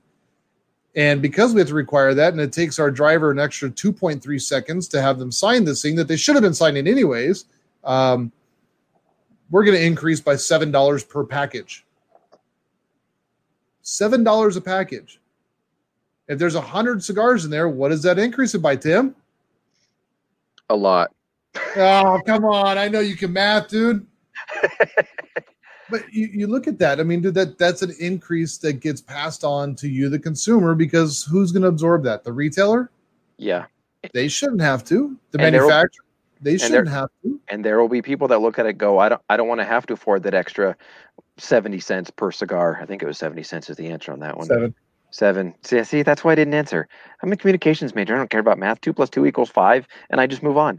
And because we have to require that, and it takes our driver an extra 2.3 seconds to have them sign this thing that they should have been signing anyways, um, we're going to increase by $7 per package. $7 a package. If there's 100 cigars in there, what does that increase it by, Tim? A lot. Oh, come on. I know you can math, dude. *laughs* but you, you look at that. I mean, dude, that that's an increase that gets passed on to you, the consumer, because who's going to absorb that? The retailer? Yeah. They shouldn't have to. The And there will- manufacturer? They shouldn't have to. And there will be people that look at it go, I don't I don't want to have to afford that extra 70 cents per cigar. I think it was 70 cents is the answer on that one. Seven. Seven. See, see, that's why I didn't answer. I'm a communications major. I don't care about math. Two plus two equals five, and I just move on.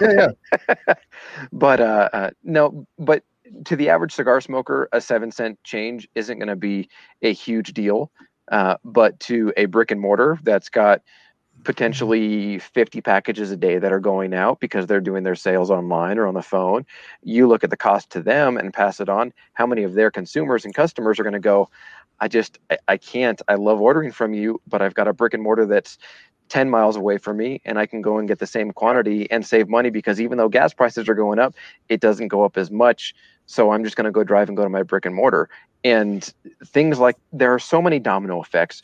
Yeah, yeah. *laughs* but uh, uh, no, but to the average cigar smoker, a seven cent change isn't going to be a huge deal. Uh, but to a brick and mortar that's got potentially 50 packages a day that are going out because they're doing their sales online or on the phone, you look at the cost to them and pass it on. How many of their consumers and customers are going to go, I just, I, I can't, I love ordering from you, but I've got a brick and mortar that's 10 miles away from me and I can go and get the same quantity and save money because even though gas prices are going up, it doesn't go up as much. So I'm just going to go drive and go to my brick and mortar. And things like there are so many domino effects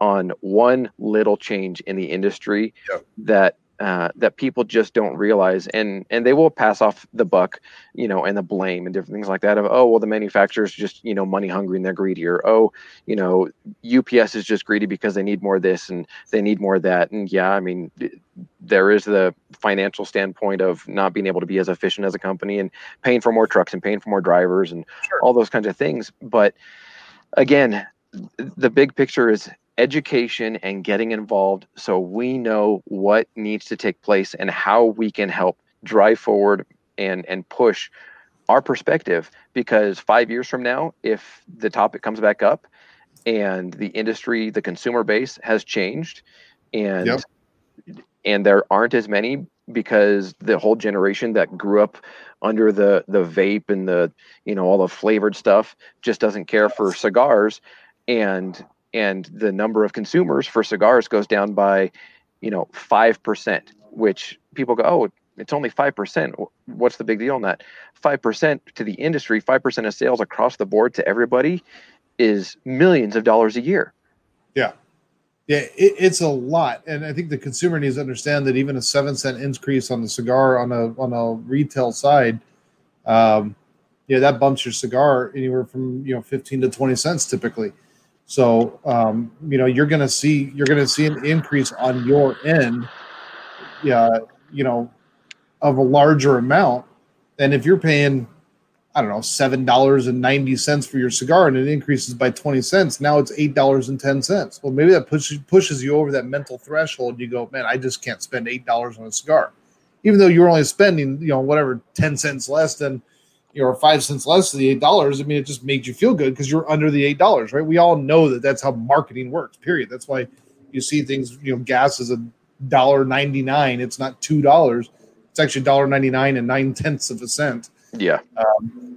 on one little change in the industry Yep. that uh, that people just don't realize, and and they will pass off the buck, you know, and the blame and different things like that. Of oh well, the manufacturer's just you know money hungry and they're greedy, or oh you know UPS is just greedy because they need more of this and they need more of that. And yeah, I mean there is the financial standpoint of not being able to be as efficient as a company and paying for more trucks and paying for more drivers and Sure. all those kinds of things. But again, the big picture is education and getting involved so we know what needs to take place and how we can help drive forward and and push our perspective. Because 5 years from now if the topic comes back up and the industry the consumer base has changed and Yep. and there aren't as many because the whole generation that grew up under the the vape and the you know all the flavored stuff just doesn't care for cigars. And and the number of consumers for cigars goes down by you know 5% which people go oh it's only 5% what's the big deal on that? 5% to the industry 5% of sales across the board to everybody is millions of dollars a year. Yeah, it, it's a lot, and I think the consumer needs to understand that even a seven cent increase on the cigar on a on a retail side, um, yeah, that bumps your cigar anywhere from you know fifteen to twenty cents typically. So um, you know you're gonna see you're gonna see an increase on your end, yeah, you know, of a larger amount than if you're paying I don't know, seven dollars and ninety cents for your cigar, and it increases by twenty cents. Now it's eight dollars and ten cents. Well, maybe that pushes pushes you over that mental threshold. You go, man, I just can't spend eight dollars on a cigar, even though you're only spending, you know, whatever ten cents less than, you know, or five cents less than the eight dollars. I mean, it just made you feel good because you're under the eight dollars, right? We all know that that's how marketing works. Period. That's why you see things. You know, gas is a dollar ninety nine. It's not two dollars. It's actually dollar ninety nine and nine tenths of a cent yeah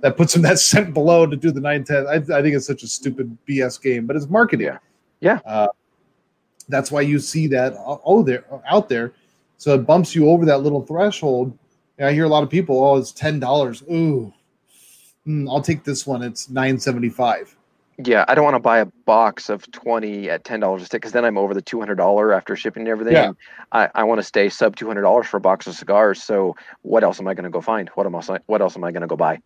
that puts them *laughs* that cent below to do the nine ten. I, I think it's such a stupid BS game, but it's marketing. Yeah. Yeah. Uh, that's why you see that oh there out there, so it bumps you over that little threshold. And I hear a lot of people, oh, it's ten dollars. Ooh, Hmm, I'll take this one. It's nine seventy five. Yeah, I don't want to buy a box of 20 at $10 a stick because then I'm over the $200 after shipping and everything. Yeah. And I, I want to stay sub $200 for a box of cigars. So what else am I going to go find? What else, what else am I going to go buy?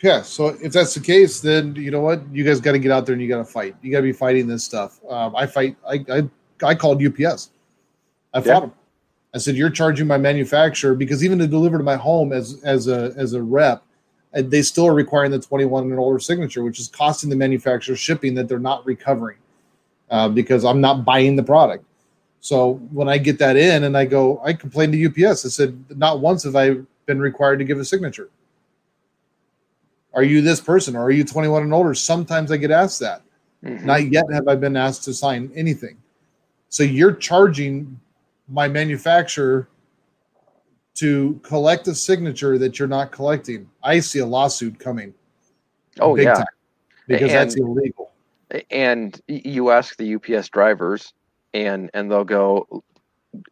Yeah. So if that's the case, then you know what? You guys got to get out there and you got to fight. You got to be fighting this stuff. Um, I fight. I, I I called UPS. I fought Yeah. them. I said, "You're charging my manufacturer because even to deliver to my home as as a as a rep, uh, they still are requiring the 21 and older signature, which is costing the manufacturer shipping that they're not recovering uh, because I'm not buying the product." So when I get that in and I go, I complained to UPS. I said, "Not once have I been required to give a signature." Are you this person or are you 21 and older? Sometimes I get asked that. Mhm. Not yet have I been asked to sign anything. So you're charging my manufacturer to collect a signature that you're not collecting. I see a lawsuit coming. Oh yeah, time, because and, that's illegal. And you ask the UPS drivers, and and they'll go,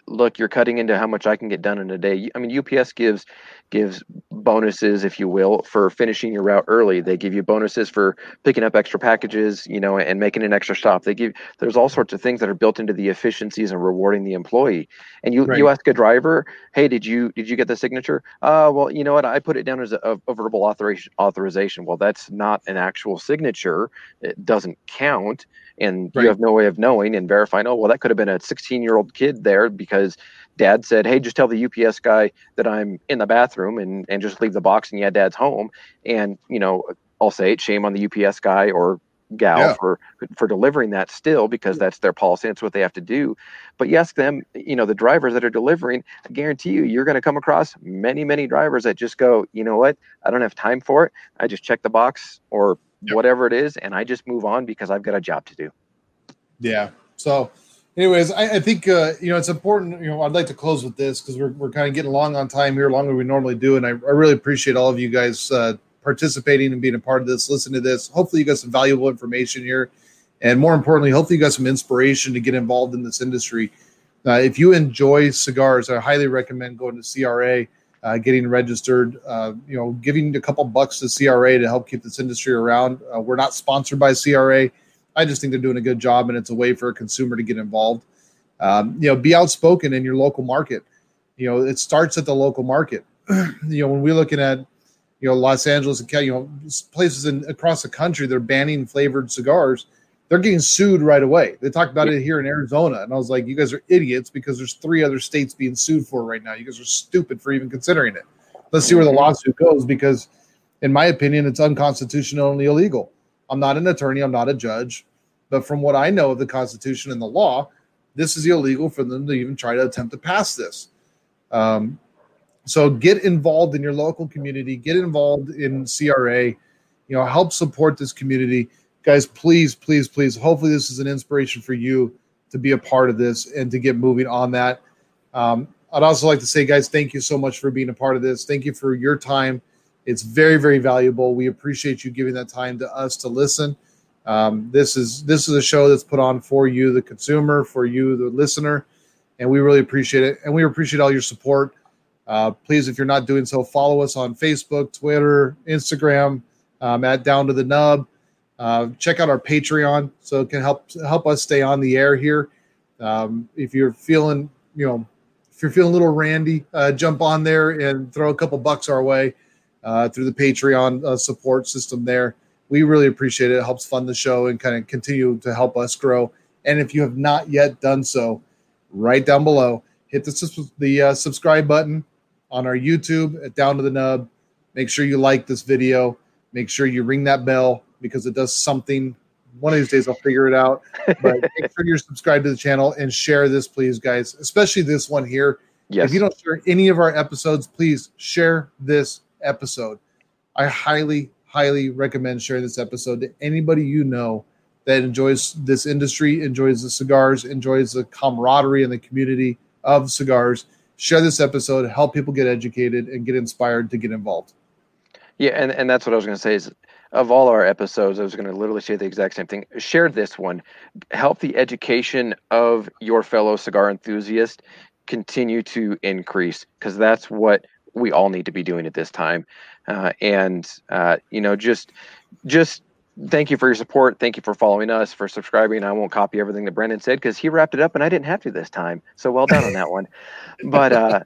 look, you're cutting into how much I can get done in a day. I mean, UPS gives gives bonuses, if you will, for finishing your route early. They give you bonuses for picking up extra packages, you know, and making an extra stop. They give there's all sorts of things that are built into the efficiencies and rewarding the employee. And you right. you ask a driver, hey, did you did you get the signature? Uh, well, you know what? I put it down as a, a verbal authorization authorization. Well, that's not an actual signature. It doesn't count and right. you have no way of knowing and verifying oh well that could have been a 16 year old kid there because dad said hey just tell the ups guy that i'm in the bathroom and and just leave the box and yeah dad's home and you know i'll say it shame on the ups guy or gal yeah. for for delivering that still because that's their policy that's what they have to do but you ask them you know the drivers that are delivering i guarantee you you're going to come across many many drivers that just go you know what i don't have time for it i just check the box or yep. whatever it is, and I just move on because I've got a job to do. Yeah. So, anyways, I, I think uh, you know it's important. You know, I'd like to close with this because we're we're kind of getting along on time here, longer than we normally do, and I, I really appreciate all of you guys uh, participating and being a part of this. Listen to this. Hopefully, you got some valuable information here, and more importantly, hopefully, you got some inspiration to get involved in this industry. Uh, if you enjoy cigars, I highly recommend going to CRA uh, getting registered, uh, you know, giving a couple bucks to CRA to help keep this industry around. Uh, we're not sponsored by CRA. I just think they're doing a good job, and it's a way for a consumer to get involved. Um, you know, be outspoken in your local market. You know, it starts at the local market. *clears throat* you know, when we're looking at, you know, Los Angeles and you know places in across the country, they're banning flavored cigars they're getting sued right away. They talked about it here in Arizona, and I was like, "You guys are idiots because there's three other states being sued for right now. You guys are stupid for even considering it." Let's see where the mm-hmm. lawsuit goes because, in my opinion, it's unconstitutional and illegal. I'm not an attorney. I'm not a judge, but from what I know of the Constitution and the law, this is illegal for them to even try to attempt to pass this. Um, so get involved in your local community. Get involved in CRA. You know, help support this community guys, please, please, please. Hopefully, this is an inspiration for you to be a part of this and to get moving on that. Um, I'd also like to say, guys, thank you so much for being a part of this. Thank you for your time. It's very, very valuable. We appreciate you giving that time to us to listen. Um, this is this is a show that's put on for you, the consumer, for you, the listener, and we really appreciate it. And we appreciate all your support. Uh, please, if you're not doing so, follow us on Facebook, Twitter, Instagram, um, at Down to the Nub. Uh, check out our Patreon so it can help help us stay on the air here. Um, if you're feeling, you know, if you're feeling a little randy, uh, jump on there and throw a couple bucks our way uh, through the Patreon uh, support system there. We really appreciate it. It helps fund the show and kind of continue to help us grow. And if you have not yet done so, right down below, hit the, the uh, subscribe button on our YouTube at Down to the Nub. Make sure you like this video. Make sure you ring that bell because it does something. One of these days I'll figure it out. But *laughs* make sure you're subscribed to the channel and share this, please, guys. Especially this one here. Yes. If you don't share any of our episodes, please share this episode. I highly, highly recommend sharing this episode to anybody you know that enjoys this industry, enjoys the cigars, enjoys the camaraderie and the community of cigars. Share this episode, help people get educated and get inspired to get involved. Yeah, and, and that's what I was going to say is of all our episodes, I was going to literally say the exact same thing. Share this one. Help the education of your fellow cigar enthusiast continue to increase because that's what we all need to be doing at this time. Uh, and uh, you know, just just thank you for your support. Thank you for following us, for subscribing. I won't copy everything that Brandon said because he wrapped it up and I didn't have to this time. So well done on that one. But uh,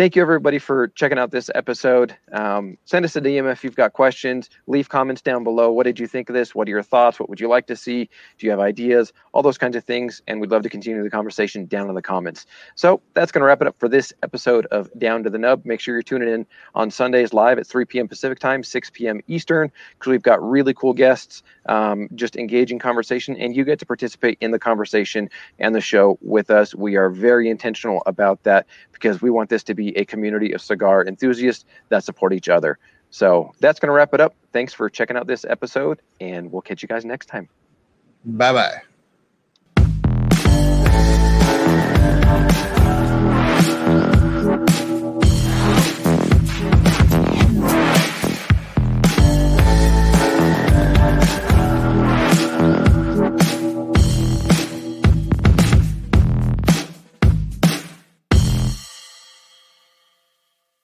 thank you everybody for checking out this episode. Um, send us a DM if you've got questions. Leave comments down below. What did you think of this? What are your thoughts? What would you like to see? Do you have ideas? All those kinds of things. And we'd love to continue the conversation down in the comments. So that's going to wrap it up for this episode of Down to the Nub. Make sure you're tuning in on Sundays live at 3 p.m. Pacific time, 6 p.m. Eastern, because we've got really cool guests, um, just engaging conversation, and you get to participate in the conversation and the show with us. We are very intentional about that because we want this to a community of cigar enthusiasts that support each other. So that's going to wrap it up. Thanks for checking out this episode, and we'll catch you guys next time. Bye bye.